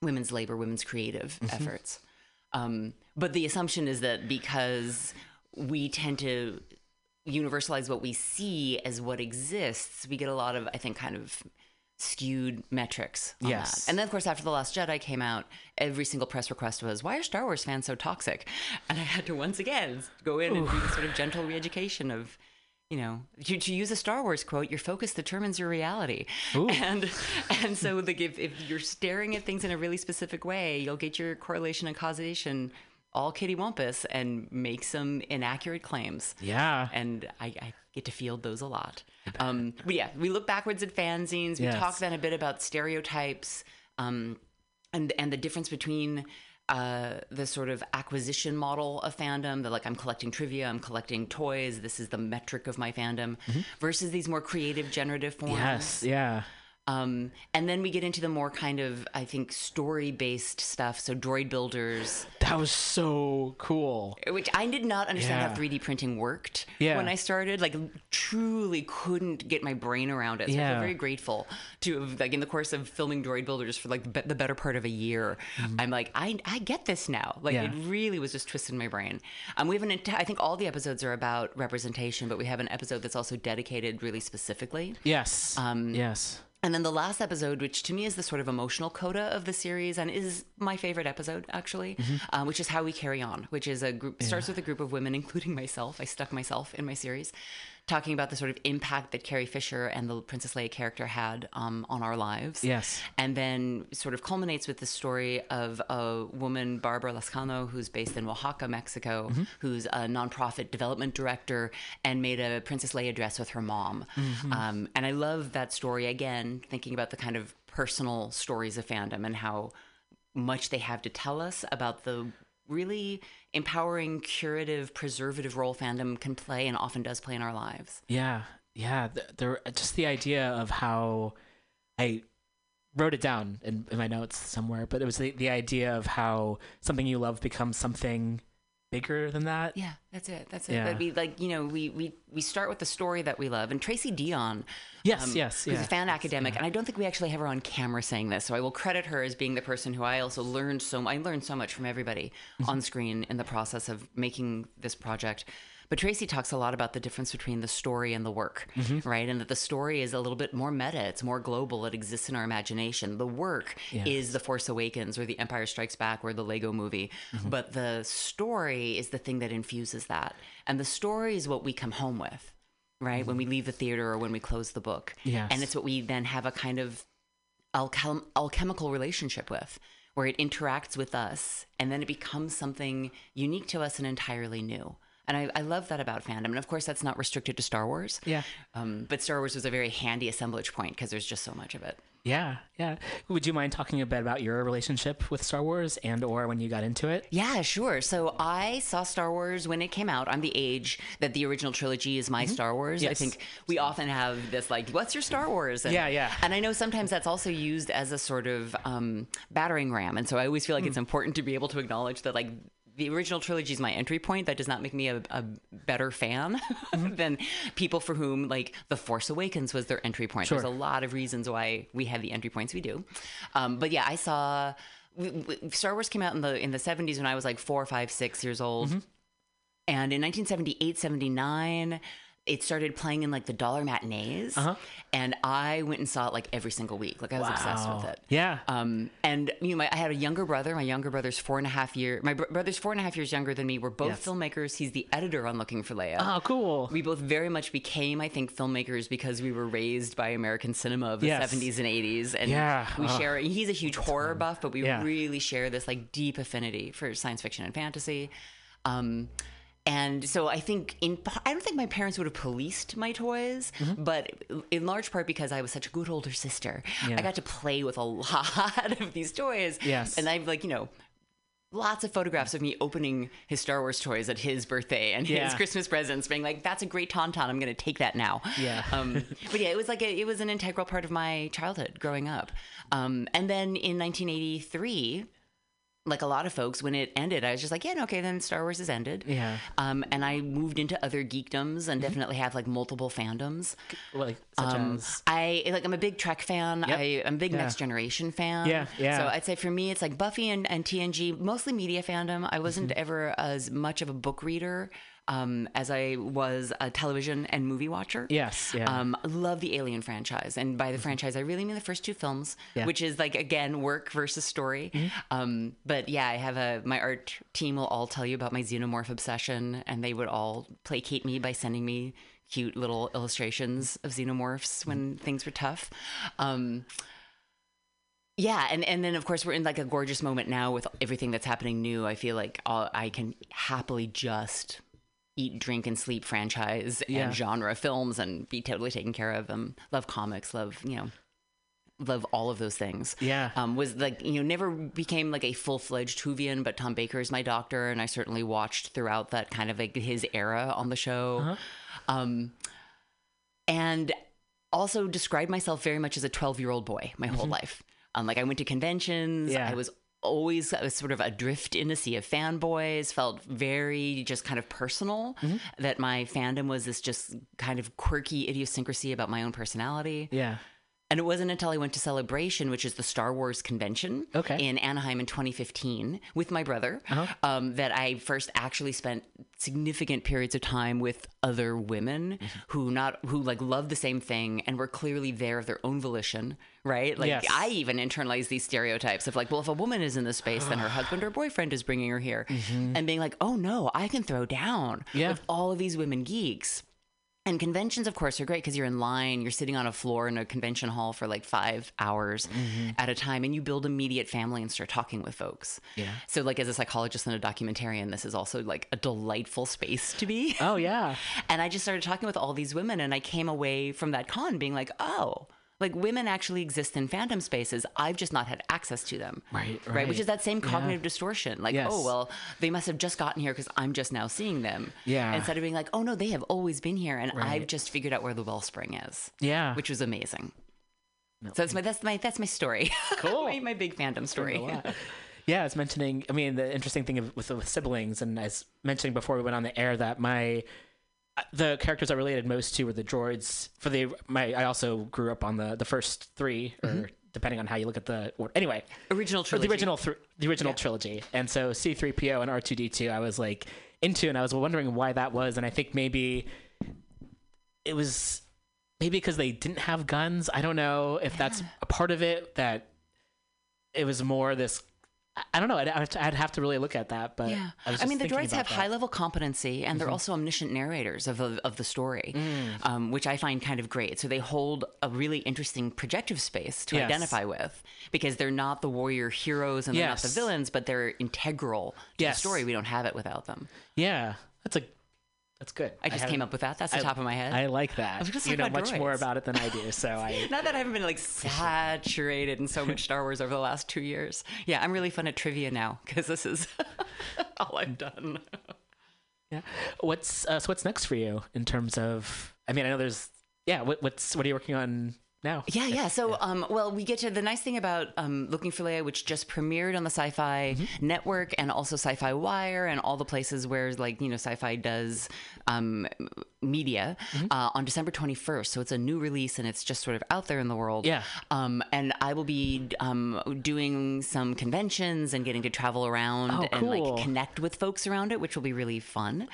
women's labor women's creative Mm-hmm. efforts um, but the assumption is that because we tend to universalize what we see as what exists we get a lot of i think kind of skewed metrics on Yes. that. And then, of course, after The Last Jedi came out, every single press request was, why are Star Wars fans so toxic? And I had to once again go in and do this sort of gentle re education of, you know, to, to use a Star Wars quote, your focus determines your reality. And and so like if, if you're staring at things in a really specific way, you'll get your correlation and causation all kitty wampus and make some inaccurate claims yeah and I, I get to field those a lot. Um, but yeah, we look backwards at fanzines. We Yes. talk then a bit about stereotypes um, and and the difference between uh, the sort of acquisition model of fandom, the like I'm collecting trivia, I'm collecting toys, this is the metric of my fandom, versus these more creative, generative forms. yes yeah Um, and then we get into the more kind of, I think, story based stuff. So droid builders, that was so cool which I did not understand Yeah. how 3D printing worked Yeah. when I started. Like, truly couldn't get my brain around it. So I Yeah. feel very grateful to have, like, in the course of filming Droid Builders for like the better part of a year. I'm like, I I get this now. Like, Mm-hmm. Yeah. it really was just twisting my brain. Um, we have an, enti- I think all the episodes are about representation, but we have an episode that's also dedicated really specifically. yes Um, yes And then the last episode, which to me is the sort of emotional coda of the series and is my favorite episode, actually, um, which is How We Carry On, which is a group, starts with a group of women, including myself. I stuck myself in my series, talking about the sort of impact that Carrie Fisher and the Princess Leia character had um, on our lives. Yes. And then sort of culminates with the story of a woman, Barbara Lascano, who's based in Oaxaca, Mexico, who's a nonprofit development director and made a Princess Leia dress with her mom. Um, and I love that story again, thinking about the kind of personal stories of fandom and how much they have to tell us about the really empowering, curative, preservative role fandom can play and often does play in our lives. Yeah, yeah. th- There, just the idea of how I wrote it down in, in my notes somewhere, but it was the, the idea of how something you love becomes something bigger than that. Yeah, that's it. That's it. Yeah. That'd be like, you know, we, we, we start with the story that we love. And Tracy Dion, Yes, yes, who's yeah. a fan academic, and I don't think we actually have her on camera saying this, so I will credit her as being the person who I also learned so I learned so much from everybody Mm-hmm. on screen in the process of making this project. But Tracy talks a lot about the difference between the story and the work, Mm-hmm. right? And that the story is a little bit more meta, it's more global, it exists in our imagination. The work is The Force Awakens or The Empire Strikes Back or the Lego movie, Mm-hmm. but the story is the thing that infuses that. And the story is what we come home with, right? When we leave the theater or when we close the book. Yes. And it's what we then have a kind of alchem- alchemical relationship with, where it interacts with us and then it becomes something unique to us and entirely new. And I, I love that about fandom. And of course, that's not restricted to Star Wars. Yeah. Um, but Star Wars was a very handy assemblage point because there's just so much of it. Yeah, yeah. Would you mind talking a bit about your relationship with Star Wars and or when you got into it? Yeah, sure. So I saw Star Wars when it came out. I'm the age that the original trilogy is my Star Wars. I think we often have this like, what's your Star Wars? And, Yeah, yeah. And I know sometimes that's also used as a sort of um, battering ram. And so I always feel like it's important to be able to acknowledge that like the original trilogy is my entry point. That does not make me a, a better fan than people for whom like The Force Awakens was their entry point. There's a lot of reasons why we have the entry points we do. Um, but yeah, I saw Star Wars came out in the in the 70s when I was like four, five, six years old. And in 1978, 79, it started playing in like the dollar matinees. And I went and saw it like every single week. Like I was obsessed with it. Yeah. Um, and you know, my, I had a younger brother. My younger brother's four and a half year. My br- brother's four and a half years younger than me. We're both Yes. filmmakers. He's the editor on Looking for Leia. Oh, cool. We both very much became, I think, filmmakers because we were raised by American cinema of the Yes. 70s and 80s. And Yeah. we Oh. share, he's a huge horror buff, but we Yeah. really share this like deep affinity for science fiction and fantasy. Um, and so I think in I don't think my parents would have policed my toys, Mm-hmm. but in large part because I was such a good older sister, Yeah. I got to play with a lot of these toys. Yes. and I've like you know lots of photographs of me opening his Star Wars toys at his birthday and Yeah. his Christmas presents, being like, "That's a great tauntaun. I'm going to take that now." Yeah. Um, but yeah, it was like a, it was an integral part of my childhood growing up. Um, and then in 1983. Like a lot of folks, when it ended, I was just like, yeah, no, okay, then Star Wars has ended. Yeah. Um, and I moved into other geekdoms and definitely have like multiple fandoms. Like such Um, as I like I'm a big Trek fan. Yep. I, I'm a big Yeah. Next Generation fan. Yeah, yeah. So I'd say for me, it's like Buffy and, and TNG, mostly media fandom. I wasn't Mm-hmm. ever as much of a book reader um, as I was a television and movie watcher. Yes, yeah. Mm-hmm. Um, love the Alien franchise, and by the franchise, I really mean the first two films, Yeah. Mm-hmm. which is like again work versus story. Um, but yeah, I have a my art team will all tell you about my xenomorph obsession, and they would all placate me by sending me cute little illustrations of xenomorphs when things were tough. Um, yeah, and, and then of course we're in like a gorgeous moment now with everything that's happening new. I feel like all, I can happily just eat, drink, and sleep franchise Yeah. and genre films and be totally taken care of. Um, love comics, love you know, love all of those things. Yeah. Um, was like you know never became like a full fledged Whovian, but Tom Baker is my doctor, and I certainly watched throughout that kind of like his era on the show. Uh-huh. Um, and also described myself very much as a 12 year old boy my whole life. Um, like I went to conventions. Mm-hmm. Yeah. I was always I was sort of adrift in a sea of fanboys. Felt very just kind of personal Mm-hmm. that my fandom was this just kind of quirky idiosyncrasy about my own personality. yeah. And it wasn't until I went to Celebration, which is the Star Wars convention Okay. in Anaheim in 2015 with my brother, Uh-huh. um, that I first actually spent significant periods of time with other women Mm-hmm. who not who like love the same thing and were clearly there of their own volition, right? Like Yes. I even internalized these stereotypes of like, well, if a woman is in this space, then her husband or boyfriend is bringing her here, and being like, oh no, I can throw down Mm-hmm. Yeah. with all of these women geeks. And conventions, of course, are great because you're in line, you're sitting on a floor in a convention hall for like five hours Mm-hmm. at a time, and you build immediate family and start talking with folks. Yeah. So, like, as a psychologist and a documentarian, this is also like a delightful space to be. Oh yeah. And I just started talking with all these women, and I came away from that con being like, oh, Like women actually exist in fandom spaces. I've just not had access to them. Right, Right. right. Which is that same cognitive distortion. Like, oh, Yes. oh, well, they must have just gotten here because I'm just now seeing them. Yeah. Instead of being like, oh, no, they have always been here and I've just figured out where the wellspring is, Yeah. which was amazing. So that's my that's my that's my story. Cool. my, my big fandom story. Yeah, I was mentioning. I mean, the interesting thing of, with, with siblings, and as mentioning before we went on the air, that my the characters I related most to were the droids. For the my, I also grew up on the the first 3 or mm-hmm. depending on how you look at the or, anyway, Original or trilogy. the original thr the original trilogy. And so C three PO and R two D two, I was like into, and I was wondering why that was, and I think maybe it was maybe because they didn't have guns. I don't know if that's a part of it. That it was more this. I- don't know. I'd, I'd have to really look at that, but Yeah, I, was I mean the droids have that. Mm-hmm. high level competency, and they're also omniscient narrators of of, of the story, Mm. um, which I find kind of great. So they hold a really interesting projective space to Yes. identify with because they're not the warrior heroes and they're not the villains, but they're integral to Yes. the story. We don't have it without them. Yeah, that's a that's good. I just came up with that. That's the I- top of my head. I like that. I was gonna you know much more about it than I do, so I. not that I haven't been like saturated in so much Star Wars over the last two years. Yeah, I'm really fun at trivia now because this is all I've done. Yeah. What's uh, so what's next for you in terms of? I mean, I know there's. Yeah. What, what's what are you working on now? Yeah, yeah. So, um, well, we get to the nice thing about um, Looking for Leia, which just premiered on the Sci-Fi Mm-hmm. Network and also Sci-Fi Wire and all the places where, like, you know, Sci-Fi does um, media Mm-hmm. uh, on December 21st. So it's a new release and it's just sort of out there in the world. Yeah. Um, and I will be um, doing some conventions and getting to travel around Oh, and cool. like connect with folks around it, which will be really fun.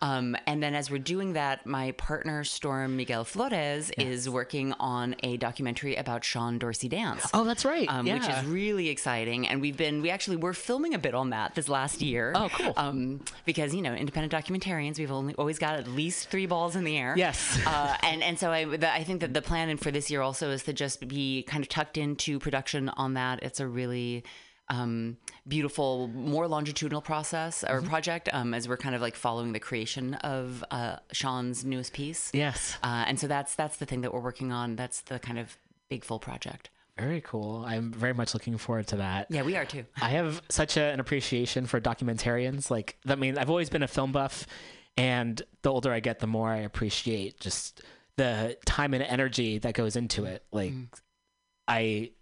Um, and then as we're doing that, my partner Storm Miguel Flores is working on a documentary about Sean Dorsey Dance. Oh, that's right. Um, yeah. Which is really exciting, and we've been we actually were filming a bit on that this last year. Oh, cool. Um, because you know, independent documentarians, we've only always got at least three balls in the air. Yes. Uh, and and so I the, I think that the plan for this year also is to just be kind of tucked into production on that. It's a really um, beautiful, more longitudinal process or Mm-hmm. project um, as we're kind of like following the creation of uh, Sean's newest piece. yes. Uh, and so that's that's the thing that we're working on. That's the kind of big full project. Very cool. I'm very much looking forward to that. Yeah, we are too. I have such a, an appreciation for documentarians. Like, I mean, I've always been a film buff, and the older I get, the more I appreciate just the time and energy that goes into it. Like, I,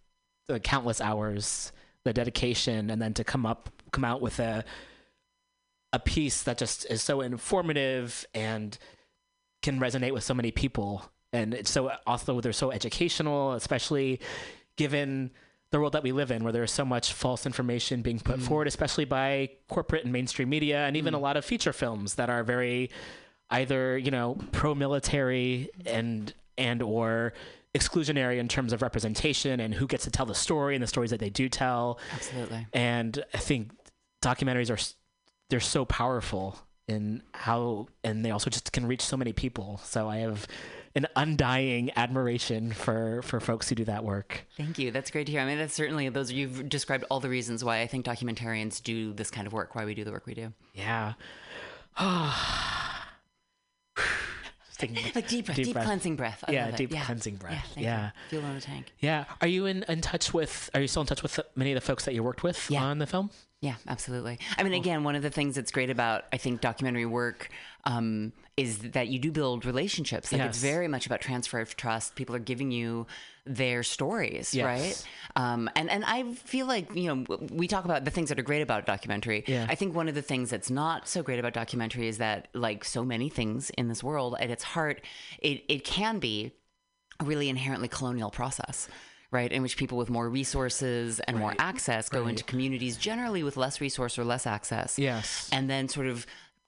the countless hours, the dedication, and then to come up, come out with a, a piece that just is so informative and can resonate with so many people. And it's so also they're so educational, especially given the world that we live in, where there's so much false information being put mm. forward, especially by corporate and mainstream media, and even a mm. lot of feature films that are very either you know pro-military and and or exclusionary in terms of representation and who gets to tell the story and the stories that they do tell. Absolutely. And I think documentaries are they're so powerful in how and they also just can reach so many people. So I have an undying admiration for for folks who do that work. Thank you. That's great to hear. I mean, that's certainly those you've described all the reasons why I think documentarians do this kind of work, why we do the work we do. Yeah. Like deep breath, deep, Deep breath. cleansing breath. I Yeah, deep cleansing breath. Yeah, Yeah. You. Feel on a tank. Yeah. Are you in, in touch with, are you still in touch with many of the folks that you worked with Yeah. on the film? Yeah, absolutely. I mean, again, one of the things that's great about I think documentary work um, is that you do build relationships. Like it's very much about transfer of trust. People are giving you their stories, Yes. right? Um, and and I feel like you know we talk about the things that are great about documentary. Yeah. I think one of the things that's not so great about documentary is that like so many things in this world, at its heart, it it can be a really inherently colonial process. Right, in which people with more resources and more access go Right. into communities generally with less resource or less access. Yes. And then sort of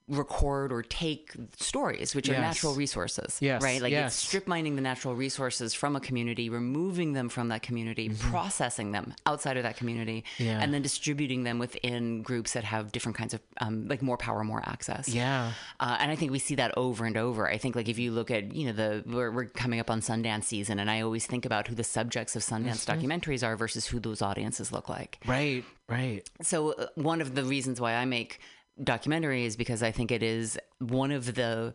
record or take stories, which are natural resources. Yes, Right? Like yes. it's strip mining the natural resources from a community, removing them from that community, processing them outside of that community, Mm-hmm. Yeah. and then distributing them within groups that have different kinds of, um, like more power, more access. Yeah. Uh, and I think we see that over and over. I think like if you look at you know the we're, we're coming up on Sundance season, and I always think about who the subjects of Sundance Mm-hmm. documentaries are versus who those audiences look like. Right. Right. So uh, one of the reasons why I make documentary is because I think it is one of the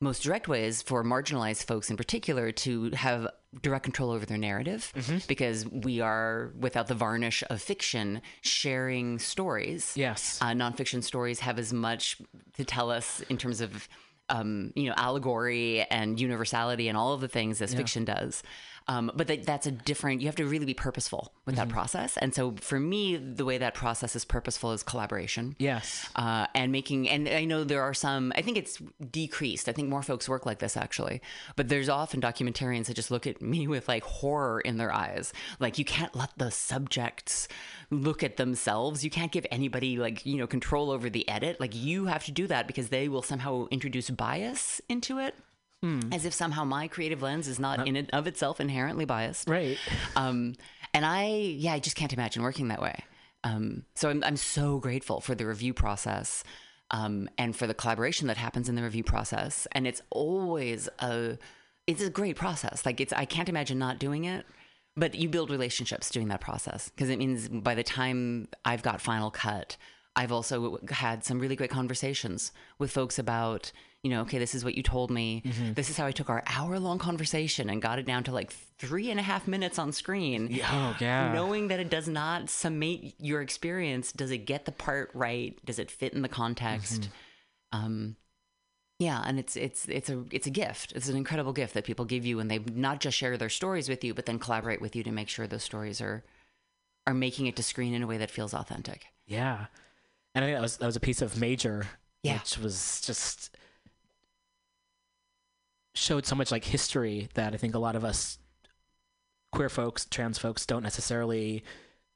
most direct ways for marginalized folks in particular to have direct control over their narrative because we are without the varnish of fiction sharing stories. Yes. uh, nonfiction stories have as much to tell us in terms of um, you know allegory and universality and all of the things as fiction does um, but that, that's a different you have to really be purposeful with that process. And so for me the way that process is purposeful is collaboration. Yes. uh, and making and i know there are some i think it's decreased. I think more folks work like this actually. But there's often documentarians that just look at me with like horror in their eyes. Like you can't let the subjects look at themselves. You can't give anybody like you know control over the edit. Like you have to do that because they will somehow introduce bias into it as if somehow my creative lens is not in and of itself inherently biased Right. um, and I, yeah, I just can't imagine working that way. Um, so I'm, I'm so grateful for the review process um, and for the collaboration that happens in the review process. And it's always a, it's a great process. Like it's, I can't imagine not doing it. But you build relationships doing that process because it means by the time I've got final cut, I've also had some really great conversations with folks about, you know, okay, this is what you told me. This is how I took our hour long conversation and got it down to like three and a half minutes on screen. Oh yeah. Knowing that it does not summate your experience, does it get the part right? Does it fit in the context? Um, yeah, and it's it's it's a it's a gift. It's an incredible gift that people give you when they not just share their stories with you, but then collaborate with you to make sure those stories are are making it to screen in a way that feels authentic. Yeah. And I think that was that was a piece of Major, Yeah. which was just showed so much like history that I think a lot of us queer folks, trans folks don't necessarily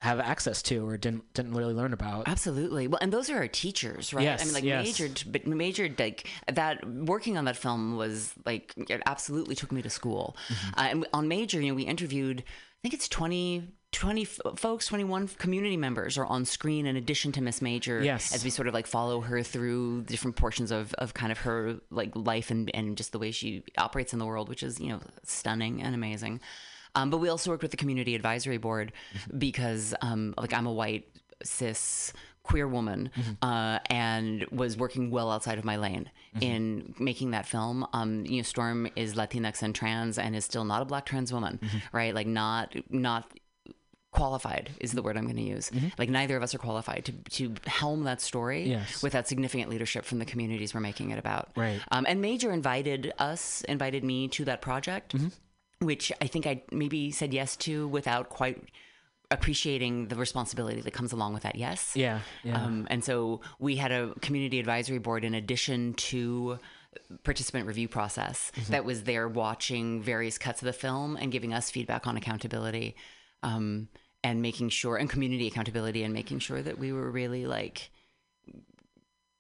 have access to or didn't didn't really learn about. Absolutely. Well, and those are our teachers, right? I Yes, mean, like yes. majored, but majored like that. Working on that film was like it absolutely took me to school. Mm-hmm. Uh, and on major, you know, we interviewed. I think it's 20, 20 f- folks, twenty one community members are on screen in addition to Miss Major. Yes. as we sort of like follow her through different portions of of kind of her like life and and just the way she operates in the world, which is you know stunning and amazing. Um, but we also worked with the community advisory board because, um, like, I'm a white cis queer woman uh, and was working well outside of my lane in making that film. Um, you know, Storm is Latinx and trans and is still not a black trans woman, right? Like, not not qualified is the word I'm going to use. Like, neither of us are qualified to to helm that story Yes. without significant leadership from the communities we're making it about. Right. Um, and Major invited us, invited me to that project, which I think I maybe said yes to without quite appreciating the responsibility that comes along with that yes. Yeah. Yeah. Um, and so we had a community advisory board in addition to participant review process that was there watching various cuts of the film and giving us feedback on accountability um, and making sure and community accountability and making sure that we were really like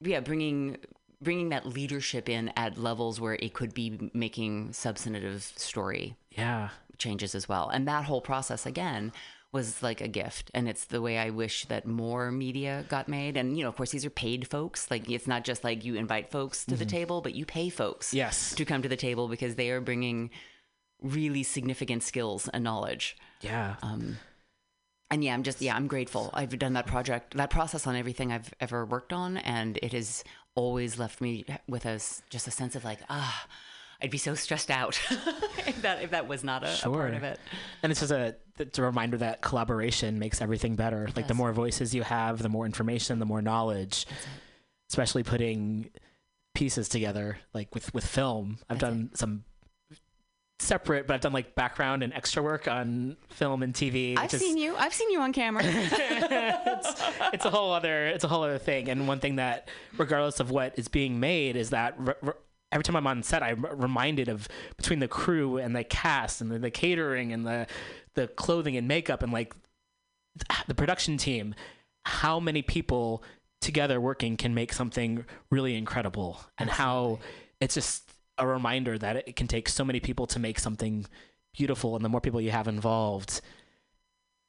yeah bringing bringing that leadership in at levels where it could be making substantive story yeah. changes as well. And that whole process again was like a gift. And it's the way I wish that more media got made. And, you know, of course, these are paid folks. Like, it's not just like you invite folks to the table, but you pay folks Yes. to come to the table because they are bringing really significant skills and knowledge. Yeah. Um, and yeah, I'm just, yeah, I'm grateful. I've done that project, that process on everything I've ever worked on. And it has always left me with a, just a sense of like, ah, I'd be so stressed out if that if that was not a, a part of it. And it's just a it's a reminder that collaboration makes everything better. like the more voices you have, the more information, the more knowledge. Especially putting pieces together, like with with film. I've That's done some separate, but I've done like background and extra work on film and TV. I've seen you. I've seen you on camera. it's, it's a whole other it's a whole other thing and one thing that regardless of what is being made is that re- re- every time i'm on set i'm reminded of between the crew and the cast and the, the catering and the the clothing and makeup and like the production team how many people together working can make something really incredible and how it's just a reminder that it can take so many people to make something beautiful and the more people you have involved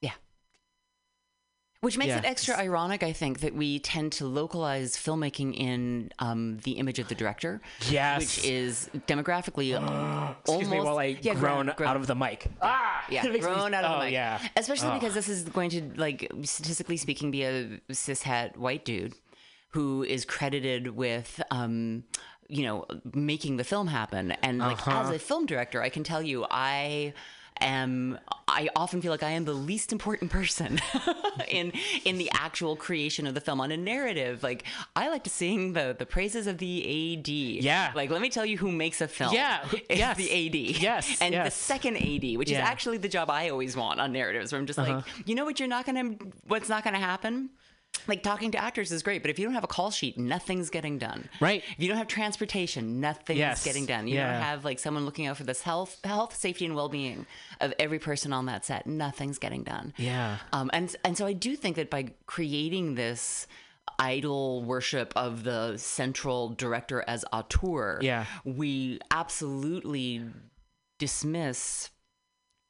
Yeah. Which makes Yeah. it extra ironic, I think, that we tend to localize filmmaking in um, the image of the director, yes which is demographically Excuse me while I yeah, groan, grown- out of the mic. Ah, yeah, me- out of oh, the mic. yeah. Especially Oh. because this is going to, like, statistically speaking, be a cis cishet white dude who is credited with um, you know, making the film happen. And like Uh-huh. as a film director, I can tell you, I am I often feel like I am the least important person in in the actual creation of the film on a narrative. Like I like to sing the the praises of the AD. Yeah. Like let me tell you who makes a film. Yeah, It's yes. the AD. Yes, And the second AD, which is Yeah. Uh-huh. actually the job I always want on narratives, where I'm just like, you know what you're not gonna what's not gonna happen? Like talking to actors is great, but if you don't have a call sheet, nothing's getting done. Right. If you don't have transportation, nothing's Yes. getting done. You Yeah. don't have like someone looking out for this health, health, safety, and well-being of every person on that set. Nothing's getting done. Yeah. Um, and and so I do think that by creating this idol worship of the central director as auteur, Yeah. we absolutely dismiss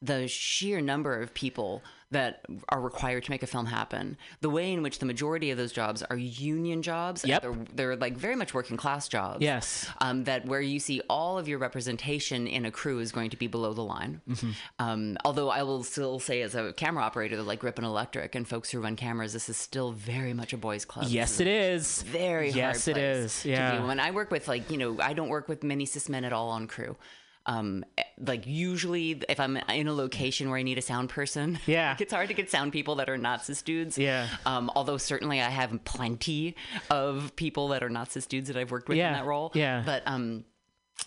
the sheer number of people that are required to make a film happen. The way in which the majority of those jobs are union jobs. Yep. They're, they're like very much working class jobs. Yes. Um, that where you see all of your representation in a crew is going to be below the line. Mm-hmm. Um, although I will still say, as a camera operator, that like and Electric and folks who run cameras, this is still very much a boys' club. Yes, it is. Very hard. Yes, it to Yeah. When I work with like you know, I don't work with many cis men at all on crew. Um, like usually, if I'm in a location where I need a sound person, Yeah. like, it's hard to get sound people that are not cis dudes. Yeah. Um, although certainly I have plenty of people that are not cis dudes that I've worked with Yeah. in that role. Yeah. But um,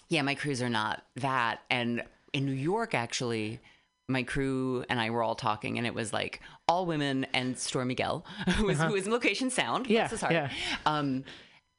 yeah, my crews are not that. And in New York, actually, my crew and I were all talking, and it was like all women and Storm Miguel, who is, was, who was in location sound. Uh-huh. Yeah, bless his heart. yeah. Um,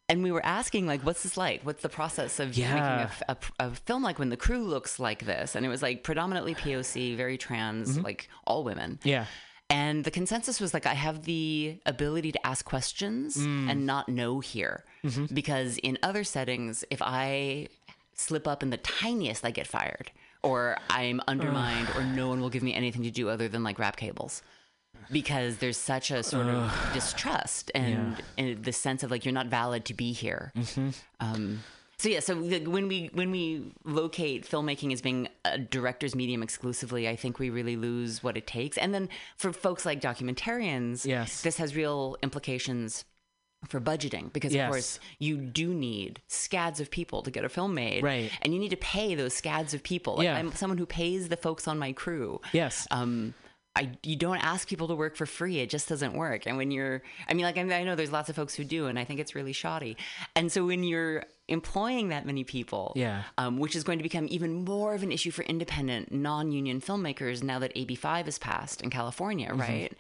and we were asking, like, what's this like? What's the process of Yeah. making a film like when the crew looks like this? And it was like predominantly POC, very trans, Mm-hmm. like all women. Yeah. And the consensus was like, I have the ability to ask questions Mm. and not know here. Mm-hmm. Because in other settings, if I slip up in the tiniest, I get fired, or I'm undermined, or no one will give me anything to do other than like wrap cables. Because there's such a sort of distrust and, and the sense of like you're not valid to be here. Mm-hmm. Um, so yeah, so the, when we when we locate filmmaking as being a director's medium exclusively, I think we really lose what it takes. And then for folks like documentarians, Yes. this has real implications for budgeting because Yes. of course you do need scads of people to get a film made, Right. And you need to pay those scads of people. Like, Yeah. I'm someone who pays the folks on my crew. Yes. Um, I, you don't ask people to work for free. It just doesn't work. And when you're, I mean, like, I, I know there's lots of folks who do, and I think it's really shoddy. And so when you're employing that many people, Yeah. um, which is going to become even more of an issue for independent, non-union filmmakers now that AB5 is passed in California, Mm-hmm. right?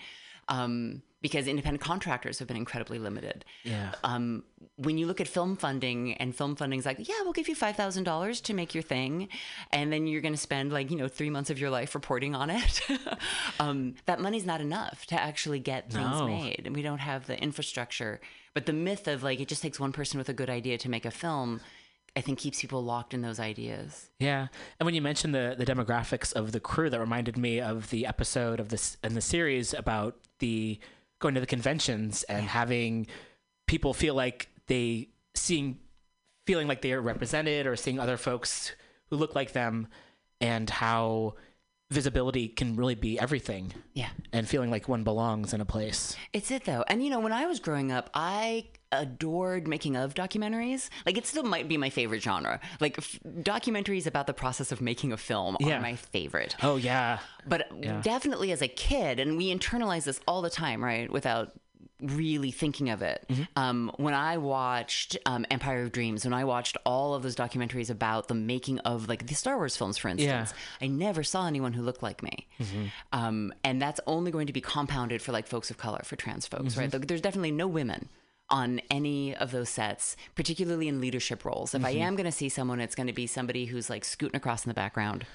Um, because independent contractors have been incredibly limited. Yeah. Um, when you look at film funding and film funding's like, yeah, we'll give you five thousand dollars to make your thing, and then you're going to spend like you know three months of your life reporting on it. um, that money's not enough to actually get things No. made, and we don't have the infrastructure. But the myth of like it just takes one person with a good idea to make a film, I think keeps people locked in those ideas. Yeah, and when you mentioned the the demographics of the crew, that reminded me of the episode of this in the series about the going to the conventions and having people feel like they seeing feeling like they are represented or seeing other folks who look like them, and how visibility can really be everything, Yeah. and feeling like one belongs in a place. It's it though. And you know, when I was growing up, I adored making of documentaries. Like it still might be my favorite genre. Like f- documentaries about the process of making a film Yeah. are my favorite. Oh yeah, But definitely as a kid, and we internalize this all the time, right? Without really thinking of it. Mm-hmm. Um, when I watched um, Empire of Dreams, when I watched all of those documentaries about the making of like the Star Wars films, for instance, I never saw anyone who looked like me. Mm-hmm. Um, and that's only going to be compounded for like folks of color, for trans folks, Mm-hmm. right? There's definitely no women on any of those sets, particularly in leadership roles. If I Mm-hmm. am going to see someone, it's going to be somebody who's like scooting across in the background,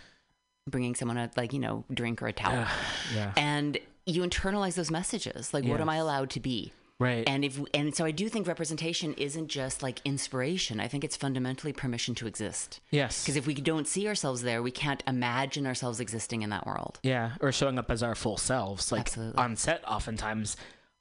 bringing someone a like you know drink or a towel, yeah. and you internalize those messages. Like, what am I allowed to be? right. And if and so I do think representation isn't just like inspiration. I think it's fundamentally permission to exist. yes, Because if we don't see ourselves there, we can't imagine ourselves existing in that world. Yeah, or showing up as our full selves. Like Absolutely. on set, oftentimes,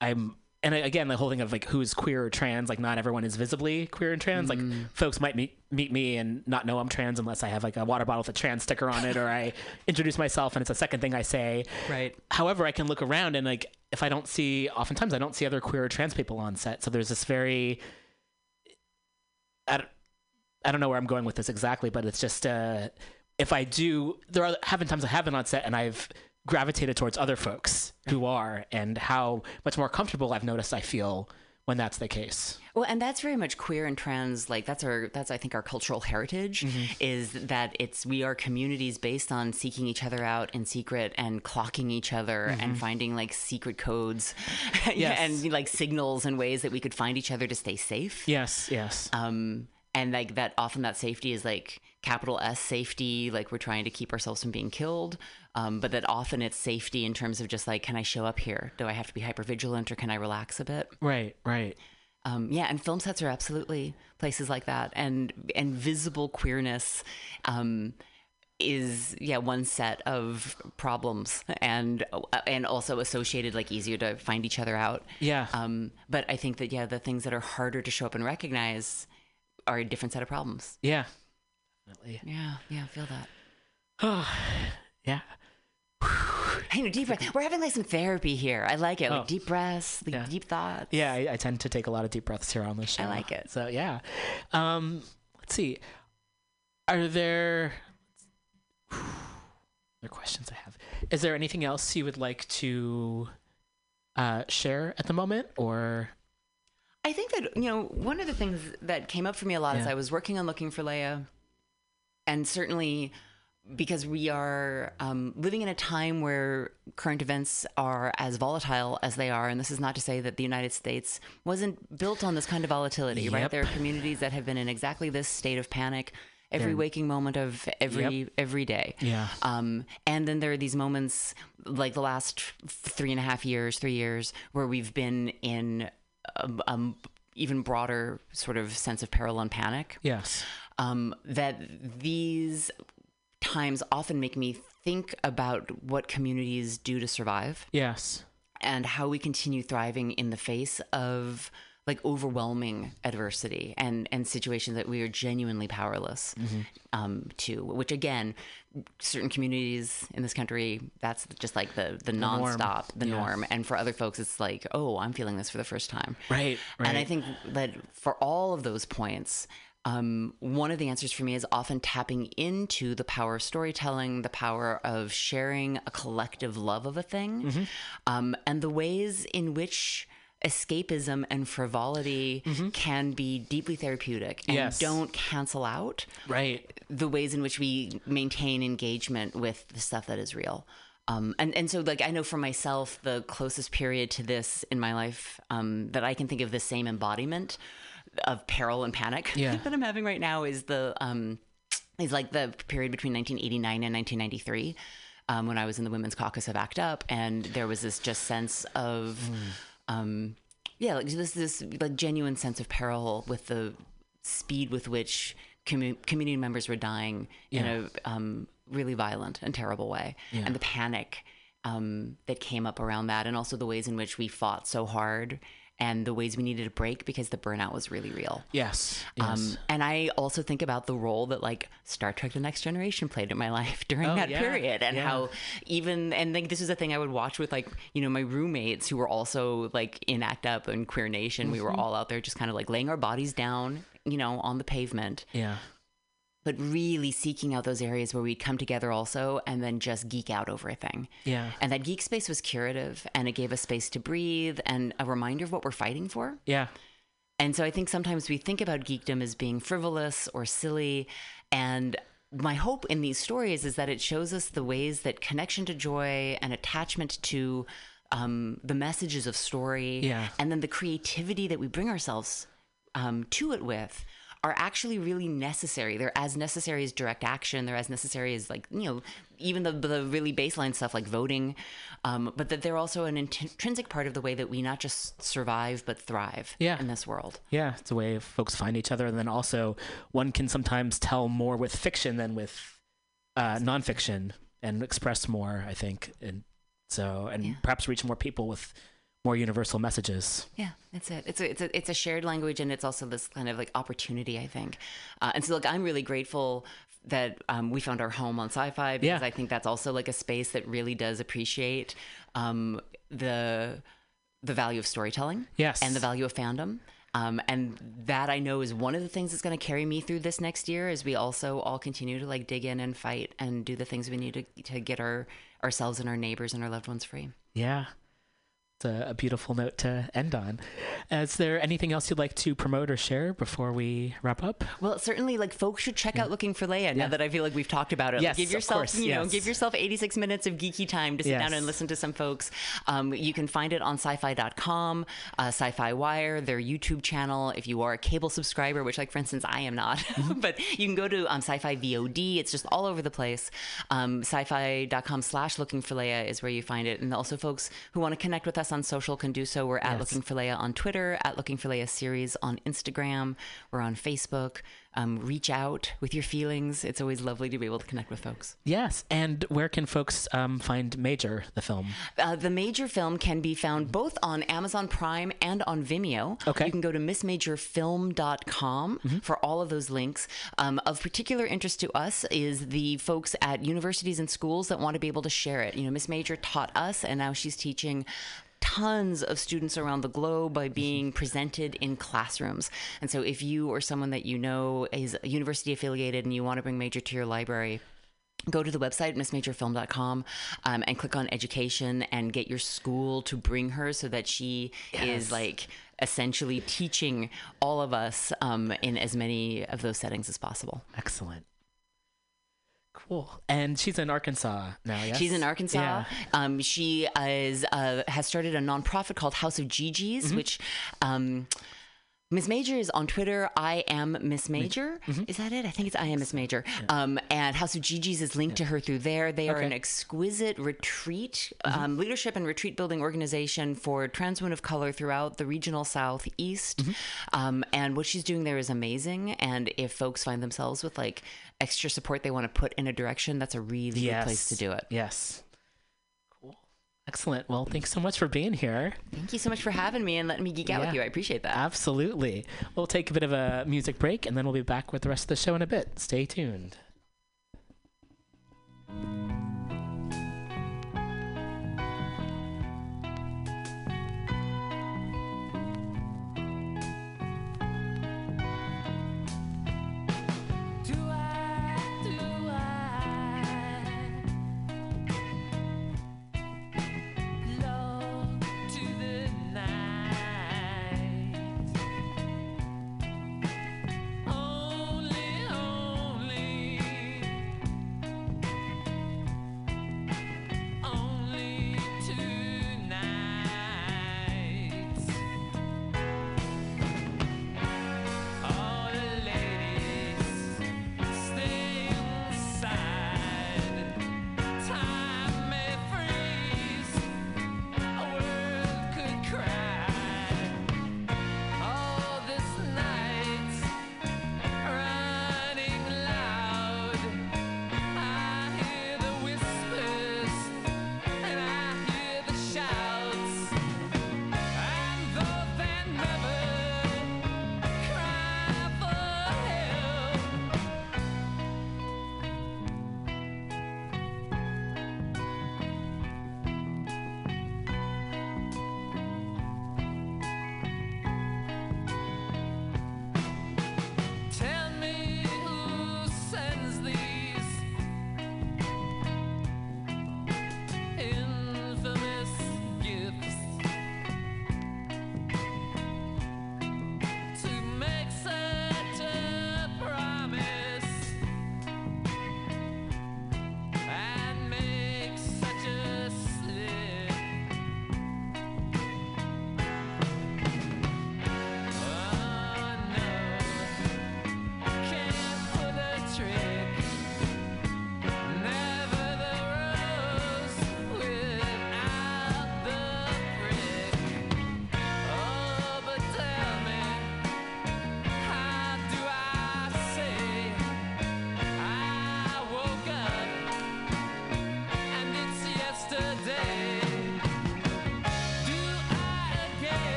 I'm. And again, the whole thing of like who's queer or trans, like not everyone is visibly queer and trans. Like folks might meet meet me and not know I'm trans unless I have like a water bottle with a trans sticker on it, or I introduce myself and it's the second thing I say. Right. However, I can look around and like if I don't see, oftentimes I don't see other queer or trans people on set. So there's this very, I don't- I don't know where I'm going with this exactly, but it's just uh, if I do, there are have been times I have been on set and I've gravitated towards other folks who are, and how much more comfortable I've noticed I feel when that's the case. Well, and that's very much queer and trans. Like that's our that's I think our cultural heritage is that it's we are communities based on seeking each other out in secret and clocking each other and finding like secret codes Yes. and like signals and ways that we could find each other to stay safe. Yes, yes, Um, and like that often that safety is like capital S safety, like we're trying to keep ourselves from being killed. Um, but that often it's safety in terms of just like, can I show up here? Do I have to be hyper vigilant or can I relax a bit? right, right. Um, yeah, and film sets are absolutely places like that, and and visible queerness um, is yeah one set of problems, and uh, and also associated like easier to find each other out. Yeah. Um, but I think that yeah, the things that are harder to show up and recognize are a different set of problems. Yeah. Definitely. Yeah, yeah, I feel that. Oh, Yeah. I know, deep breath. We're having like some therapy here. I like it. Like Oh. deep breaths, like Yeah. deep thoughts. Yeah, I, I tend to take a lot of deep breaths here on this show. I like it. So yeah. Um, let's see. Are there other questions I have? Is there anything else you would like to uh, share at the moment, or I think that you know one of the things that came up for me a lot as I was working on looking for Leia, and certainly because we are um, living in a time where current events are as volatile as they are, and this is not to say that the United States wasn't built on this kind of volatility, right? There are communities that have been in exactly this state of panic every waking moment of every every day. Yeah. Um, and then there are these moments like the last three and a half years, three years, where we've been in a, um, even broader sort of sense of peril and panic. yes, Um, that these times often make me think about what communities do to survive yes, and how we continue thriving in the face of like overwhelming adversity and and situations that we are genuinely powerless um, to. Which again, certain communities in this country, that's just like the the, norm. nonstop, the Yeah. norm. And for other folks, it's like, oh, I'm feeling this for the first time. right, right. And I think that for all of those points, um, one of the answers for me is often tapping into the power of storytelling, the power of sharing a collective love of a thing, Mm-hmm. um, and the ways in which escapism and frivolity can be deeply therapeutic and Mm-hmm. Yes. don't cancel out right. the ways in which we maintain engagement with the stuff that is real. Um, and, and so like I know for myself, the closest period to this in my life um, that I can think of the same embodiment of peril and panic Yeah. that I'm having right now is the um, is like the period between 1989 and 1993 um, when I was in the Women's Caucus of ACT UP, and there was this just sense of um, yeah, like this this like genuine sense of peril with the speed with which commu- community members were dying in a um, really violent and terrible way, and the panic um, that came up around that, and also the ways in which we fought so hard, and the ways we needed a break because the burnout was really real. Yes, yes. Um, and I also think about the role that like Star Trek: The Next Generation played in my life during Oh, that yeah, period, and yeah. how even and like this is a thing I would watch with like you know my roommates who were also like in ACT UP and Queer Nation. We were Mm-hmm. all out there just kind of like laying our bodies down, you know, on the pavement, yeah, but really seeking out those areas where we'd come together also and then just geek out over a thing. yeah, And that geek space was curative, and it gave us space to breathe and a reminder of what we're fighting for. yeah, And so I think sometimes we think about geekdom as being frivolous or silly. And my hope in these stories is that it shows us the ways that connection to joy and attachment to um, the messages of story Yeah. and then the creativity that we bring ourselves um, to it with are actually really necessary. They're as necessary as direct action. They're as necessary as like you know even the the really baseline stuff like voting, um, but that they're also an int- intrinsic part of the way that we not just survive but thrive Yeah. in this world. yeah. It's a way folks find each other, and then also one can sometimes tell more with fiction than with uh, nonfiction, and express more. I think, and so and Yeah. perhaps reach more people with more universal messages. Yeah, that's it. It's a, it's a it's a shared language, and it's also this kind of like opportunity, I think. Uh, and so, look, I'm really grateful that um, we found our home on Syfy because Yeah. I think that's also like a space that really does appreciate um, the the value of storytelling Yes. and the value of fandom. Um, and that I know is one of the things that's going to carry me through this next year as we also all continue to like dig in and fight and do the things we need to, to get our ourselves and our neighbors and our loved ones free. Yeah. It's a, a, beautiful note to end on. Is there anything else you'd like to promote or share before we wrap up? Well, certainly, like folks should check yeah. out Looking for Leia. Yeah. Now that I feel like we've talked about it, yes, like, give yourself, course, you yes. know, give yourself 86 minutes of geeky time to sit yes. down and listen to some folks. Um, you can find it on Syfy.com, uh, Syfy Wire, their YouTube channel. If you are a cable subscriber, which, like for instance, I am not, mm-hmm. but you can go to um, Syfy VOD. It's just all over the place. Um, Syfy.com/slash Looking for Leia is where you find it, and also folks who want to connect with us on social can do so. We're at yes. Looking for Leia on Twitter, at Looking for Leia series on Instagram. We're on Facebook. Um, reach out with your feelings. It's always lovely to be able to connect with folks. Yes. And where can folks um, find Major, the film? Uh, the Major film can be found both on Amazon Prime and on Vimeo. Okay. You can go to missmajorfilm.com mm-hmm. for all of those links. Um, of particular interest to us is the folks at universities and schools that want to be able to share it. You know, Miss Major taught us, and now she's teaching tons of students around the globe by being presented in classrooms. And so if you or someone that you know is university affiliated and you want to bring major to your library, go to the website missmajorfilm.com um, and click on education and get your school to bring her so that she yes. is like essentially teaching all of us um, in as many of those settings as possible excellent Cool. And she's in Arkansas now. Yes. She's in Arkansas. Yeah. Um, she is uh, has started a nonprofit called House of GG's, mm-hmm. which. Um, Miss Major is on Twitter. I am Miss Major. Mm-hmm. Is that it? I think it's I am Miss Major. Yeah. Um, and House of GG's is linked yeah. to her through there. They are okay. an exquisite retreat, mm-hmm. um, leadership and retreat building organization for trans women of color throughout the regional Southeast. Mm-hmm. Um, and what she's doing there is amazing. And if folks find themselves with like extra support they want to put in a direction, that's a really yes. good place to do it. Yes. Excellent. Well, thanks so much for being here. Thank you so much for having me and letting me geek out yeah, with you. I appreciate that. Absolutely. We'll take a bit of a music break and then we'll be back with the rest of the show in a bit. Stay tuned.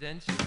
Now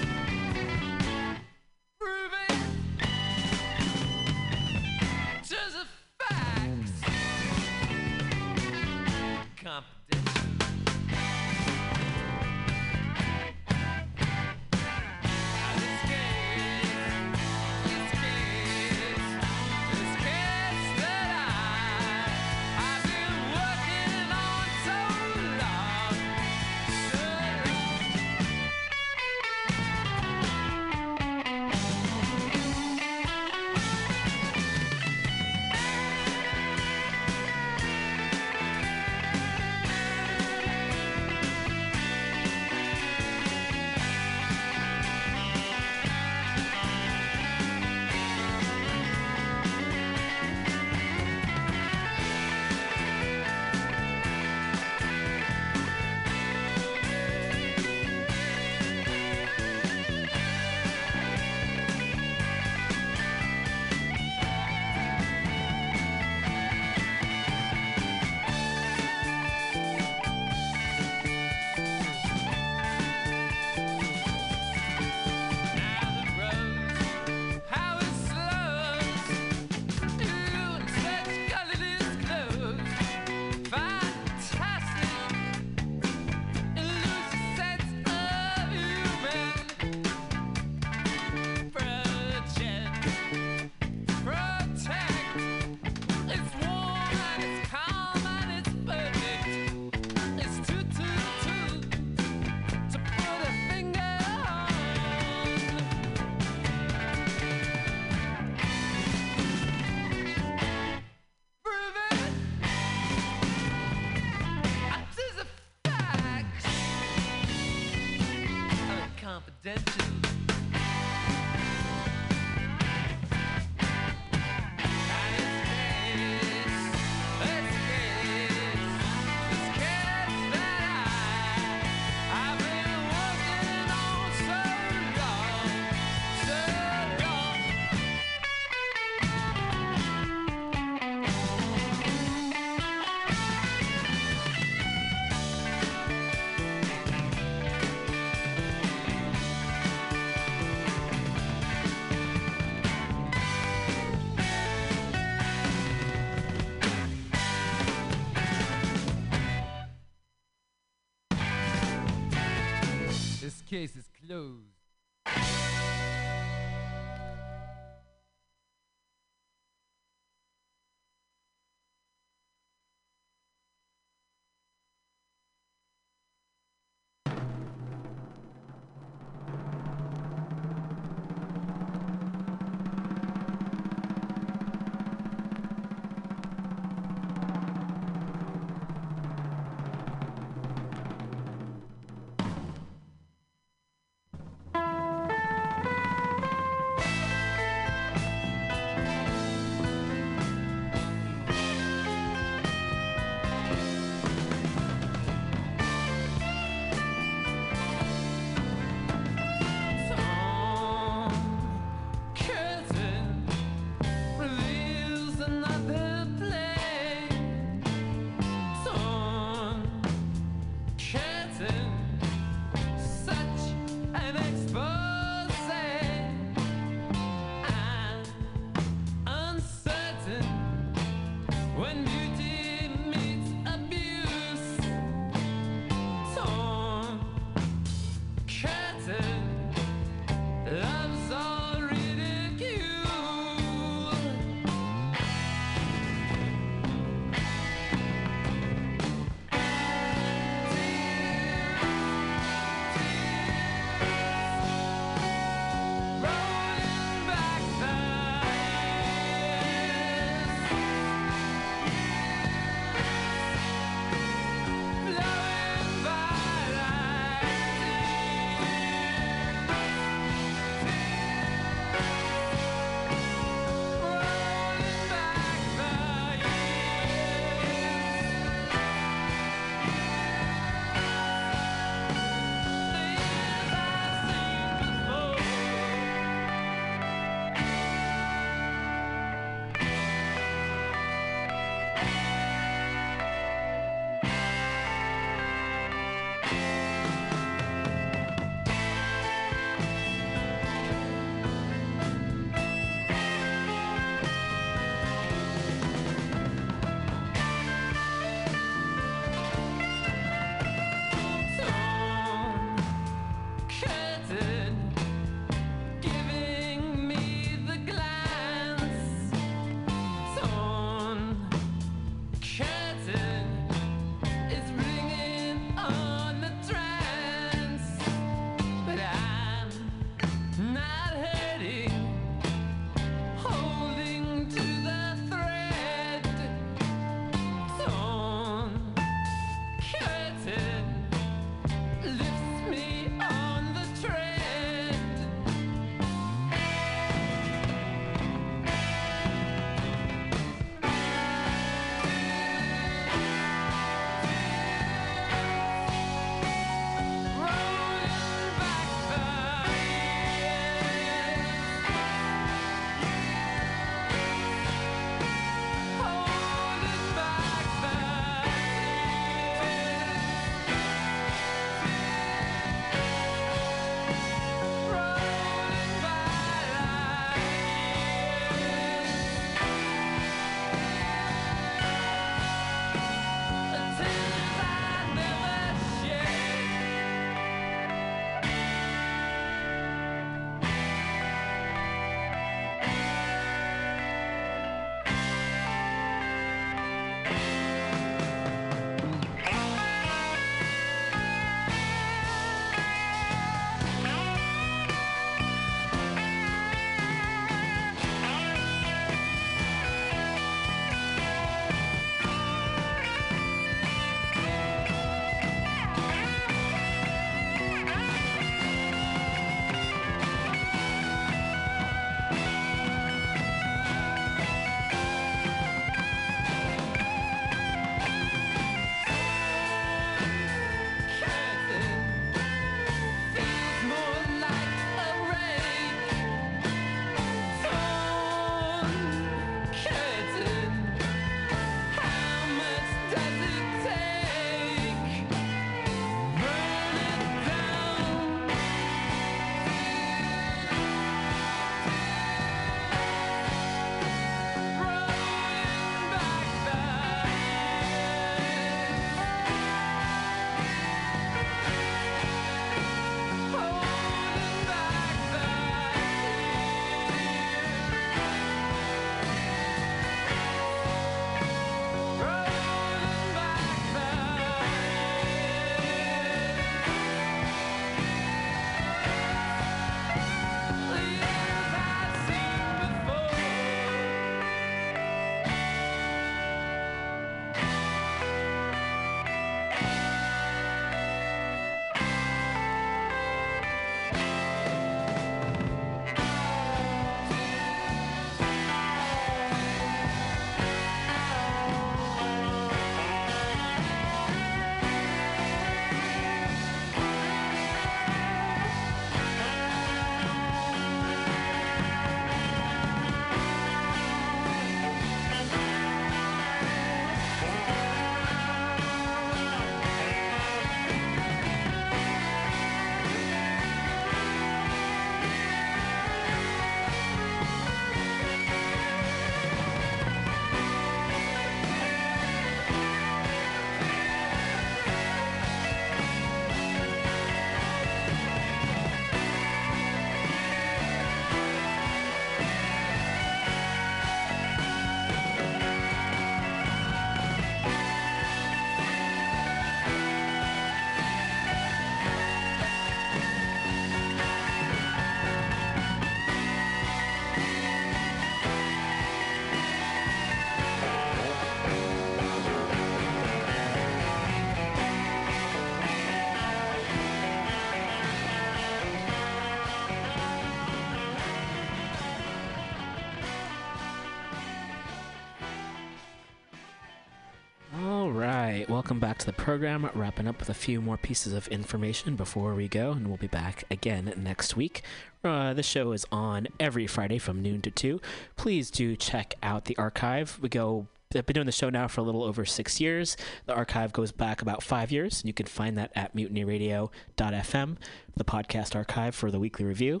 welcome back to the program. Wrapping up with a few more pieces of information before we go, and we'll be back again next week. Uh, the show is on every Friday from noon to 2. Please do check out the archive. We go. I've been doing the show now for a little over six years. The archive goes back about five years, and you can find that at mutinyradio.fm, the podcast archive for the weekly review.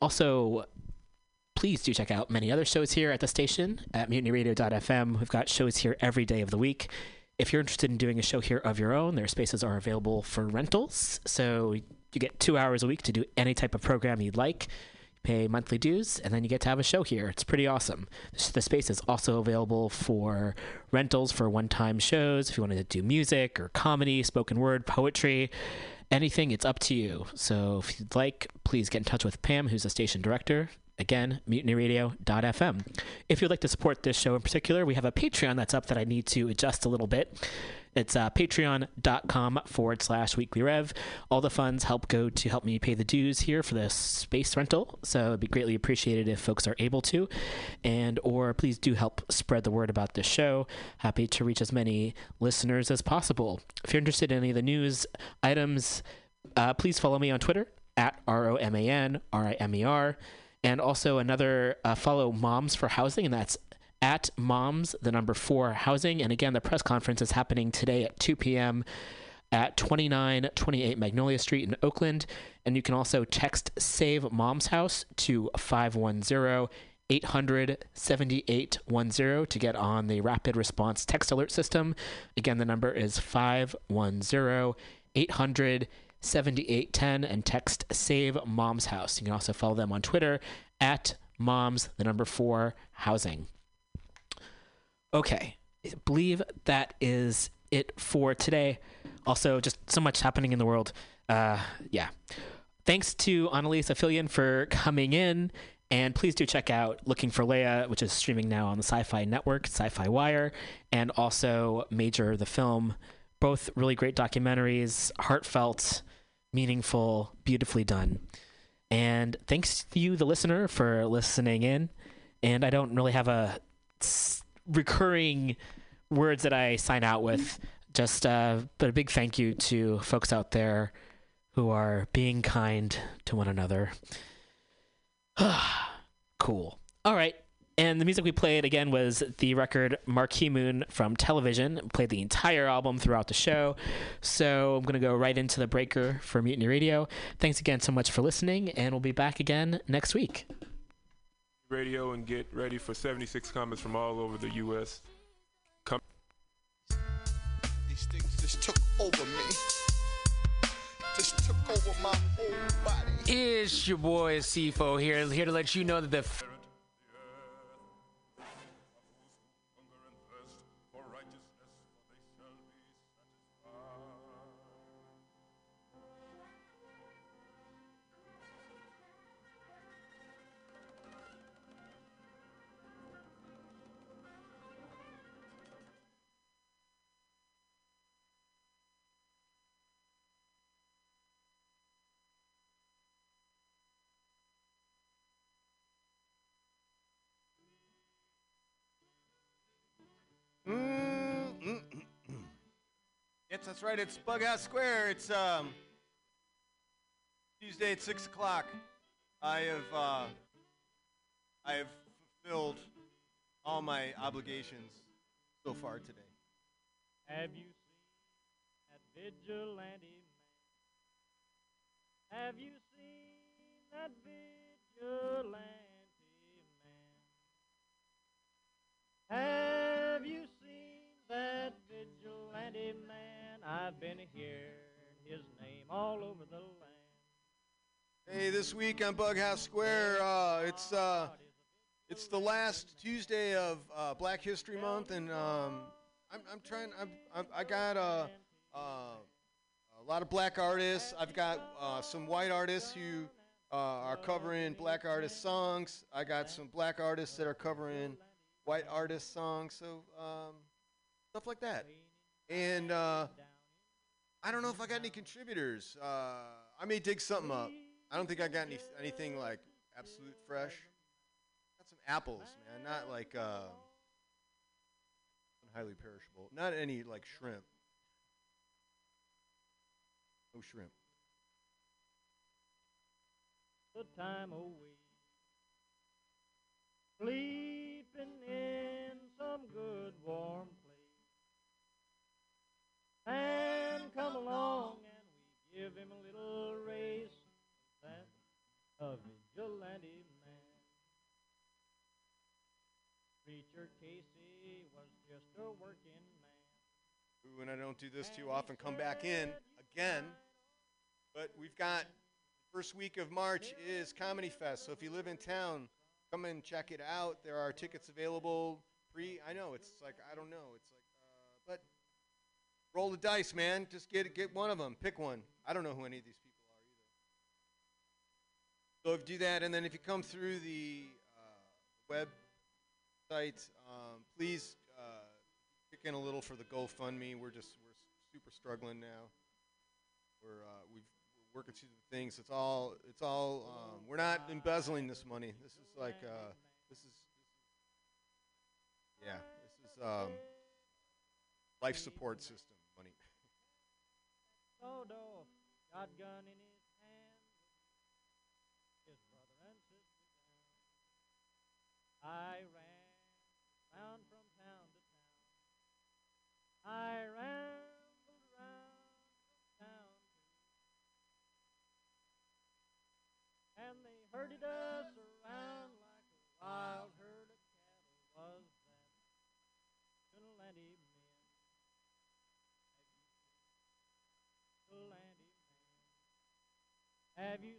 Also, please do check out many other shows here at the station at mutinyradio.fm. We've got shows here every day of the week. If you're interested in doing a show here of your own, their spaces are available for rentals. So you get two hours a week to do any type of program you'd like. You pay monthly dues, and then you get to have a show here. It's pretty awesome. The space is also available for rentals for one time shows. If you wanted to do music or comedy, spoken word, poetry, anything, it's up to you. So if you'd like, please get in touch with Pam, who's the station director. Again, mutinyradio.fm. If you'd like to support this show in particular, we have a Patreon that's up that I need to adjust a little bit. It's uh, patreon.com forward slash weekly rev. All the funds help go to help me pay the dues here for the space rental. So it'd be greatly appreciated if folks are able to. And or please do help spread the word about this show. Happy to reach as many listeners as possible. If you're interested in any of the news items, uh, please follow me on Twitter at R O M A N R I M E R. And also another uh, follow Moms for Housing, and that's at Moms, the number four housing. And again, the press conference is happening today at 2 p.m. at 2928 Magnolia Street in Oakland. And you can also text Save Mom's House to 510 800 7810 to get on the rapid response text alert system. Again, the number is 510 800 7810 and text save mom's house. You can also follow them on twitter at moms the number four housing. Okay i believe that is it for today. Also just so much happening in the world. Uh yeah. Thanks to Annalise Ophelian for coming in and please do check out Looking for Leia, which is streaming now on the Syfy Network, Syfy Wire, and also Major the Film. Both really great documentaries, heartfelt, meaningful, beautifully done. And thanks to you, the listener, for listening in. And I don't really have a recurring words that I sign out with. Just, uh, but a big thank you to folks out there who are being kind to one another. cool. All right. And the music we played again was the record Marquee Moon from Television. We played the entire album throughout the show. So I'm going to go right into the breaker for Mutiny Radio. Thanks again so much for listening, and we'll be back again next week. radio and get ready for 76 comments from all over the U.S. These things just took over me. Just took over my whole body. It's your boy CFO here, here to let you know that the f- Yes, that's right. It's Bug Bughouse Square. It's um, Tuesday at six o'clock. I have uh, I have fulfilled all my obligations so far today. Have you seen that vigilante man? Have you seen that vigilante man? Have you seen that vigilante man? I've been hearing his name all over the land. Hey, this week on Bughouse Square, uh, it's uh, it's the last Tuesday of uh, Black History Month, and um, I'm, I'm trying. I'm, I'm, I got uh, uh, a lot of black artists. I've got uh, some white artists who are covering black artist songs. I got some black artists that are covering white artist songs. So um, stuff like that. And uh, I don't know if I got any contributors. Uh, I may dig something up. I don't think I got any anything like absolute fresh. Got some apples, man. Not like uh, highly perishable. Not any like shrimp. No shrimp. the time away. Sleeping in some good warm place. And come along and we give him a little race. That's a vigilante man. Preacher Casey was just a working man. Ooh, and I don't do this too often. Come back in again. But we've got first week of March is Comedy Fest. So if you live in town, come and check it out. There are tickets available. Free. I know it's like I don't know. It's like, but roll the dice, man. Just get get one of them. Pick one. I don't know who any of these people are either. So if you do that, and then if you come through the uh, website, um, please uh, kick in a little for the GoFundMe. We're just we're super struggling now. We're uh, we've we're working through the things. It's all it's all um, we're not embezzling this money. This is like uh, this is yeah this is um, life support system Dodo, shotgun in his hand, his brother and sister down. I ran round from town to town. I rambled round from town to town. and they herded us around like a wild Have you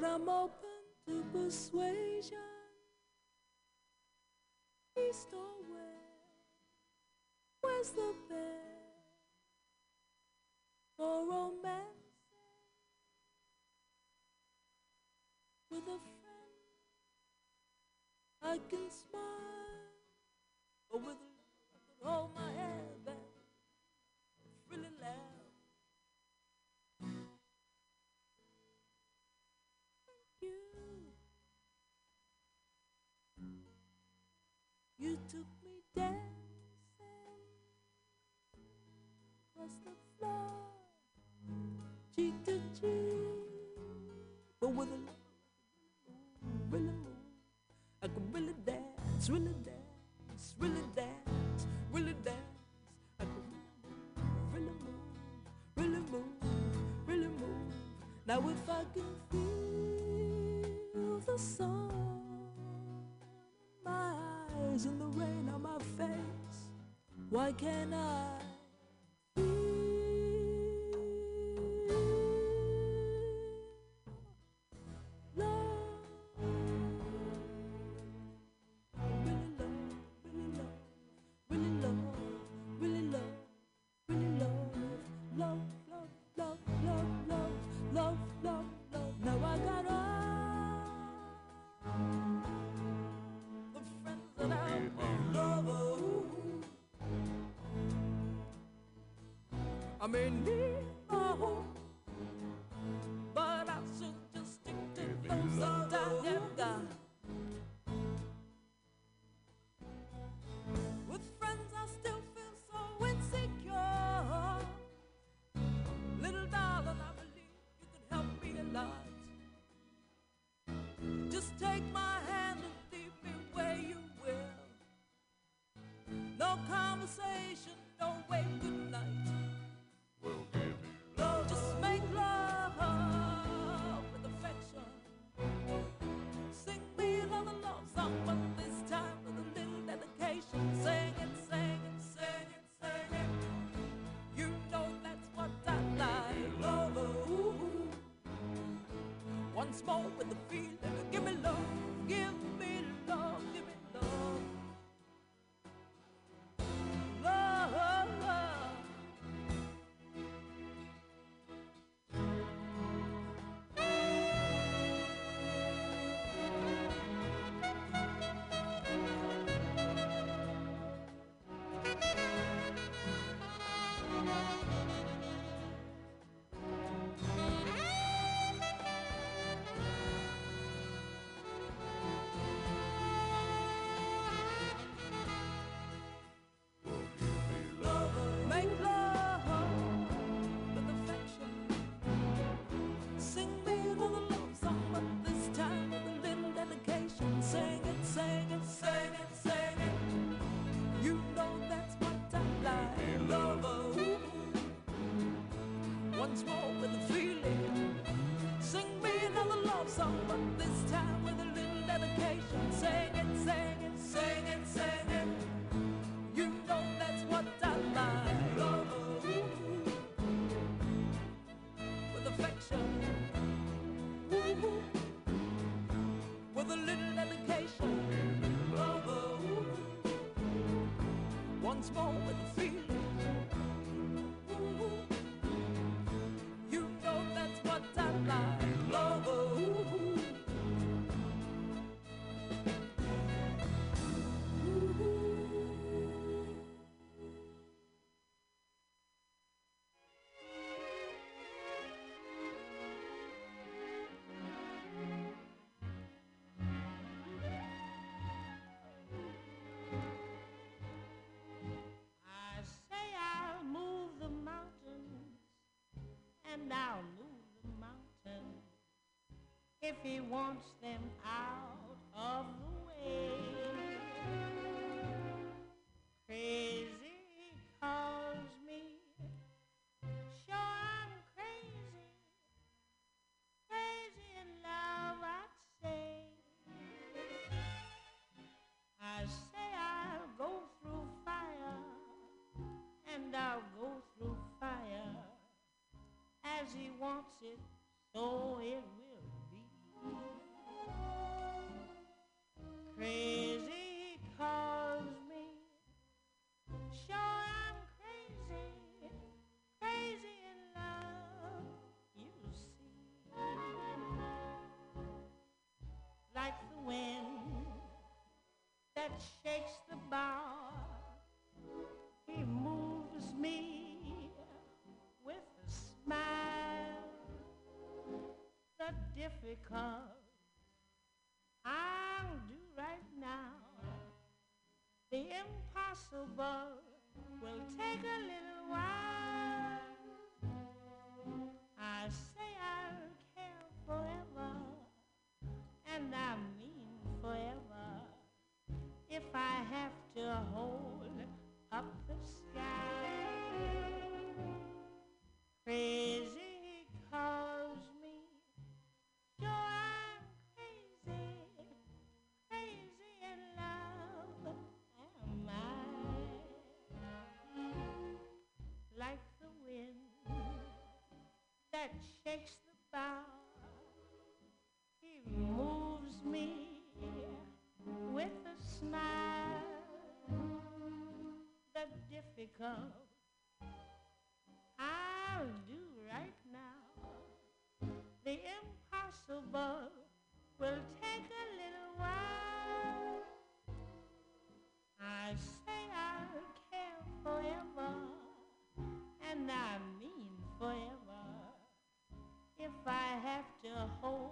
but I'm open to persuasion. Across the floor, cheek to cheek, but with a love really move. I could really dance, really dance, really dance, really dance. I could really move, really move, really move. Now if I can feel the sun my eyes and the rain on my face, why can't I conversation, no wave goodnight. Just make love with affection. Sing me another love song, but this time with a little dedication. Sing it, sing it, sing it, sing it. You know that's what I like. Love, ooh. Once more with the feeling. Sing it, sing it, sing it. You know that's what I like. Love, ooh. Once more with a feeling. Sing me another love song, but this time with a little dedication. Sing it, sing it, sing it, sing it. You know that's what I like. Love, ooh, with affection, ooh, once more with a feeling. And I'll move the mountains if he wants them out wants it, so it. difficult. I'll do right now. The impossible will take a little. shakes the bough. He moves me with a smile. The difficult the whole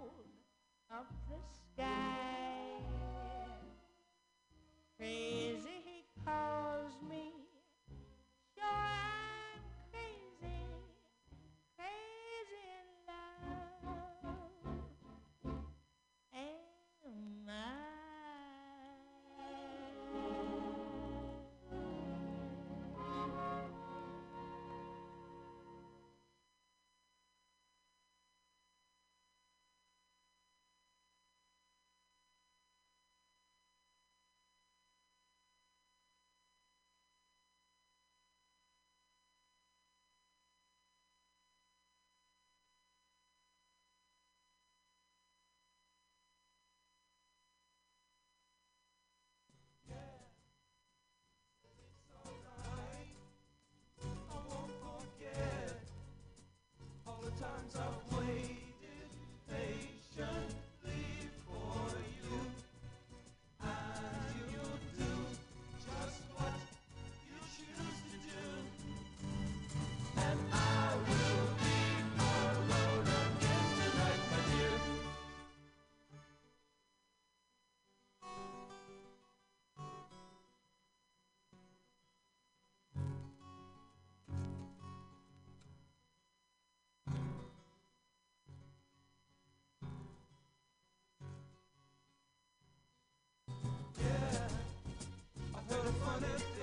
honest.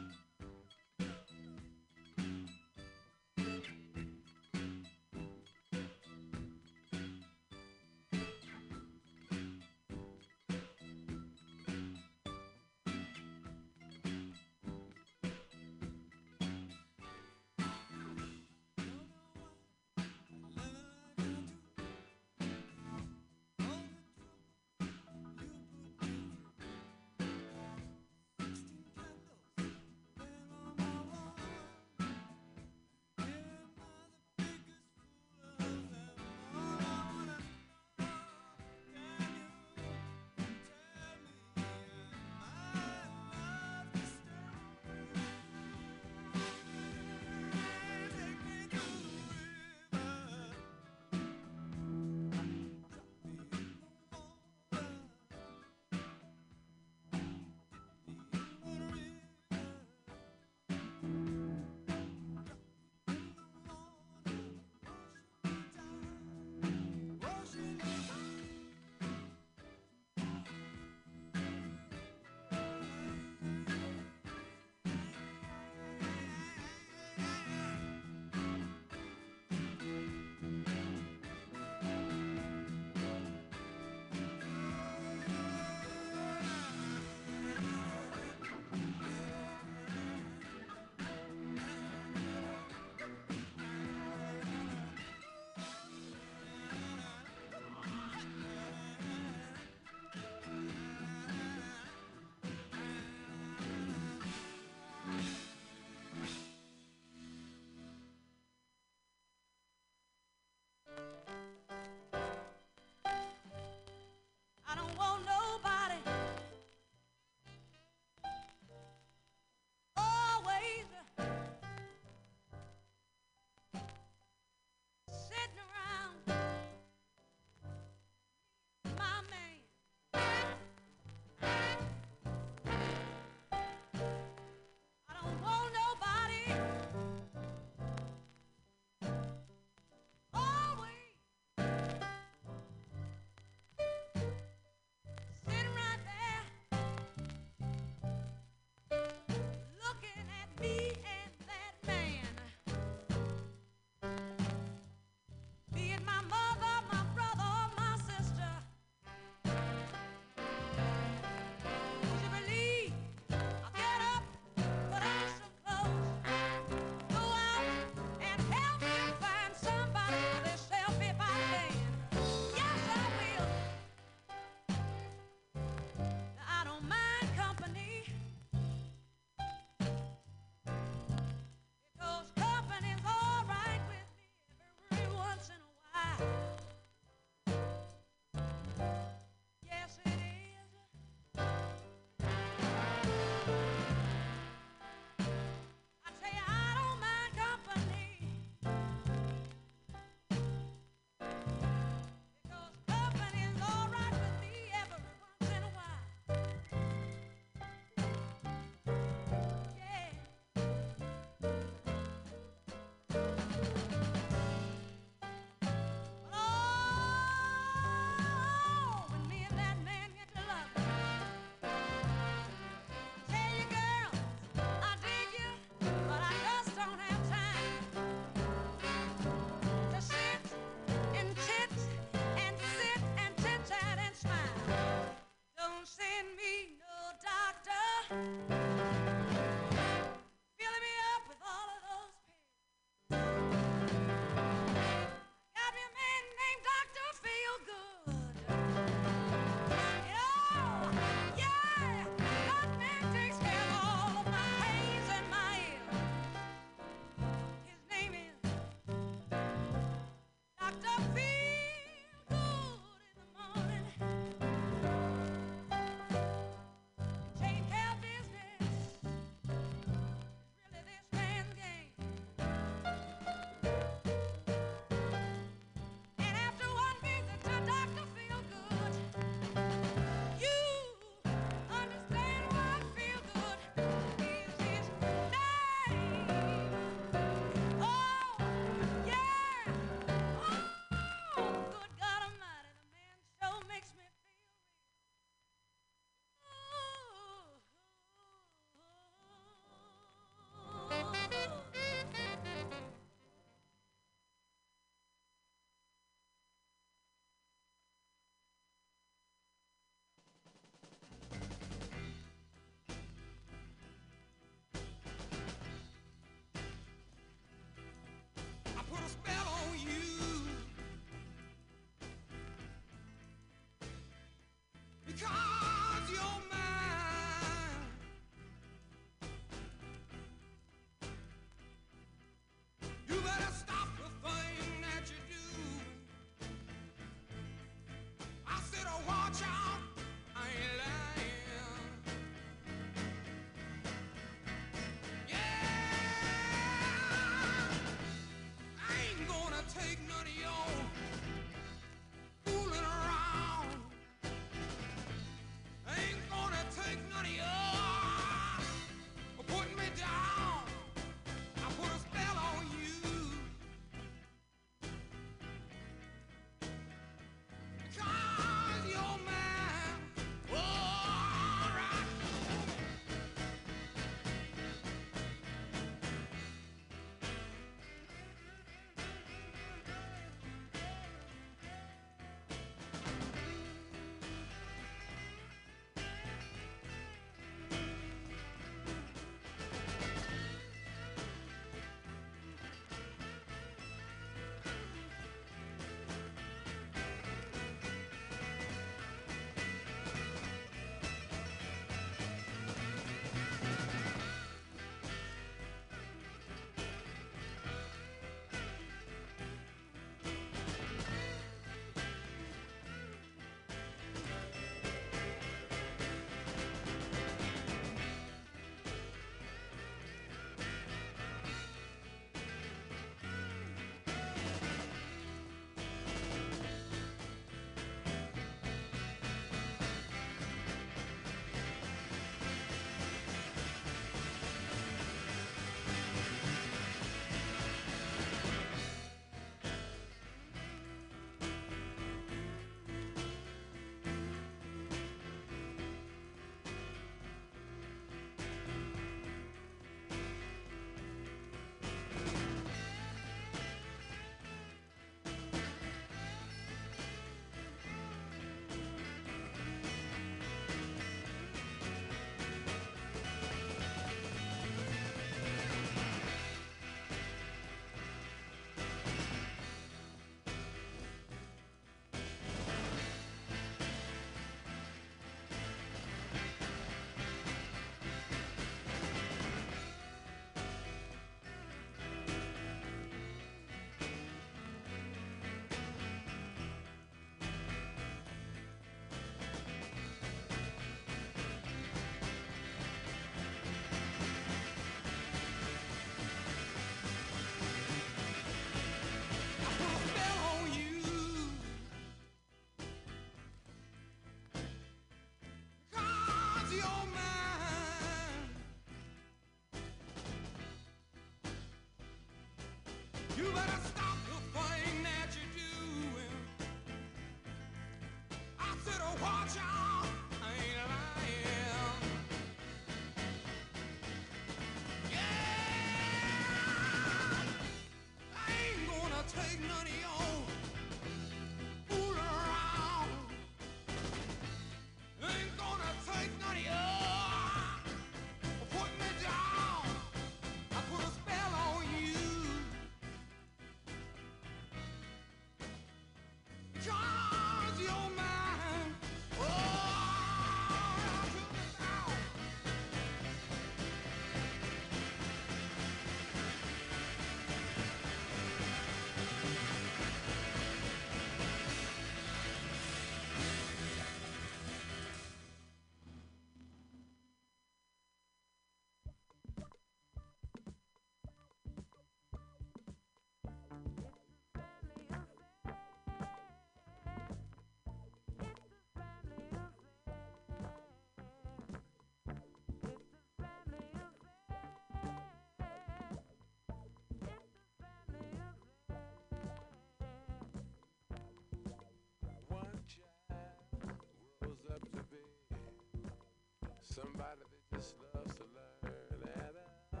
Somebody that just loves to learn. And uh,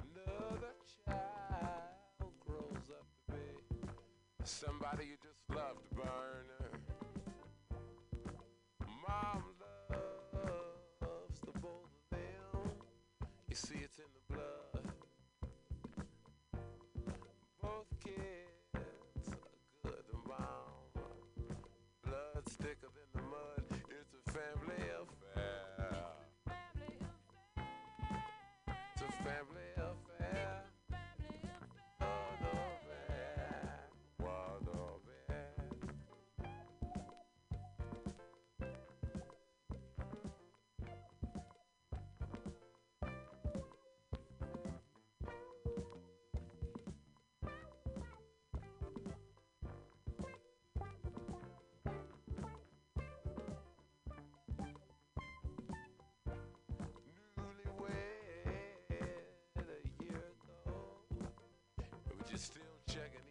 another child grows up to be somebody you just love to burn. just still checking.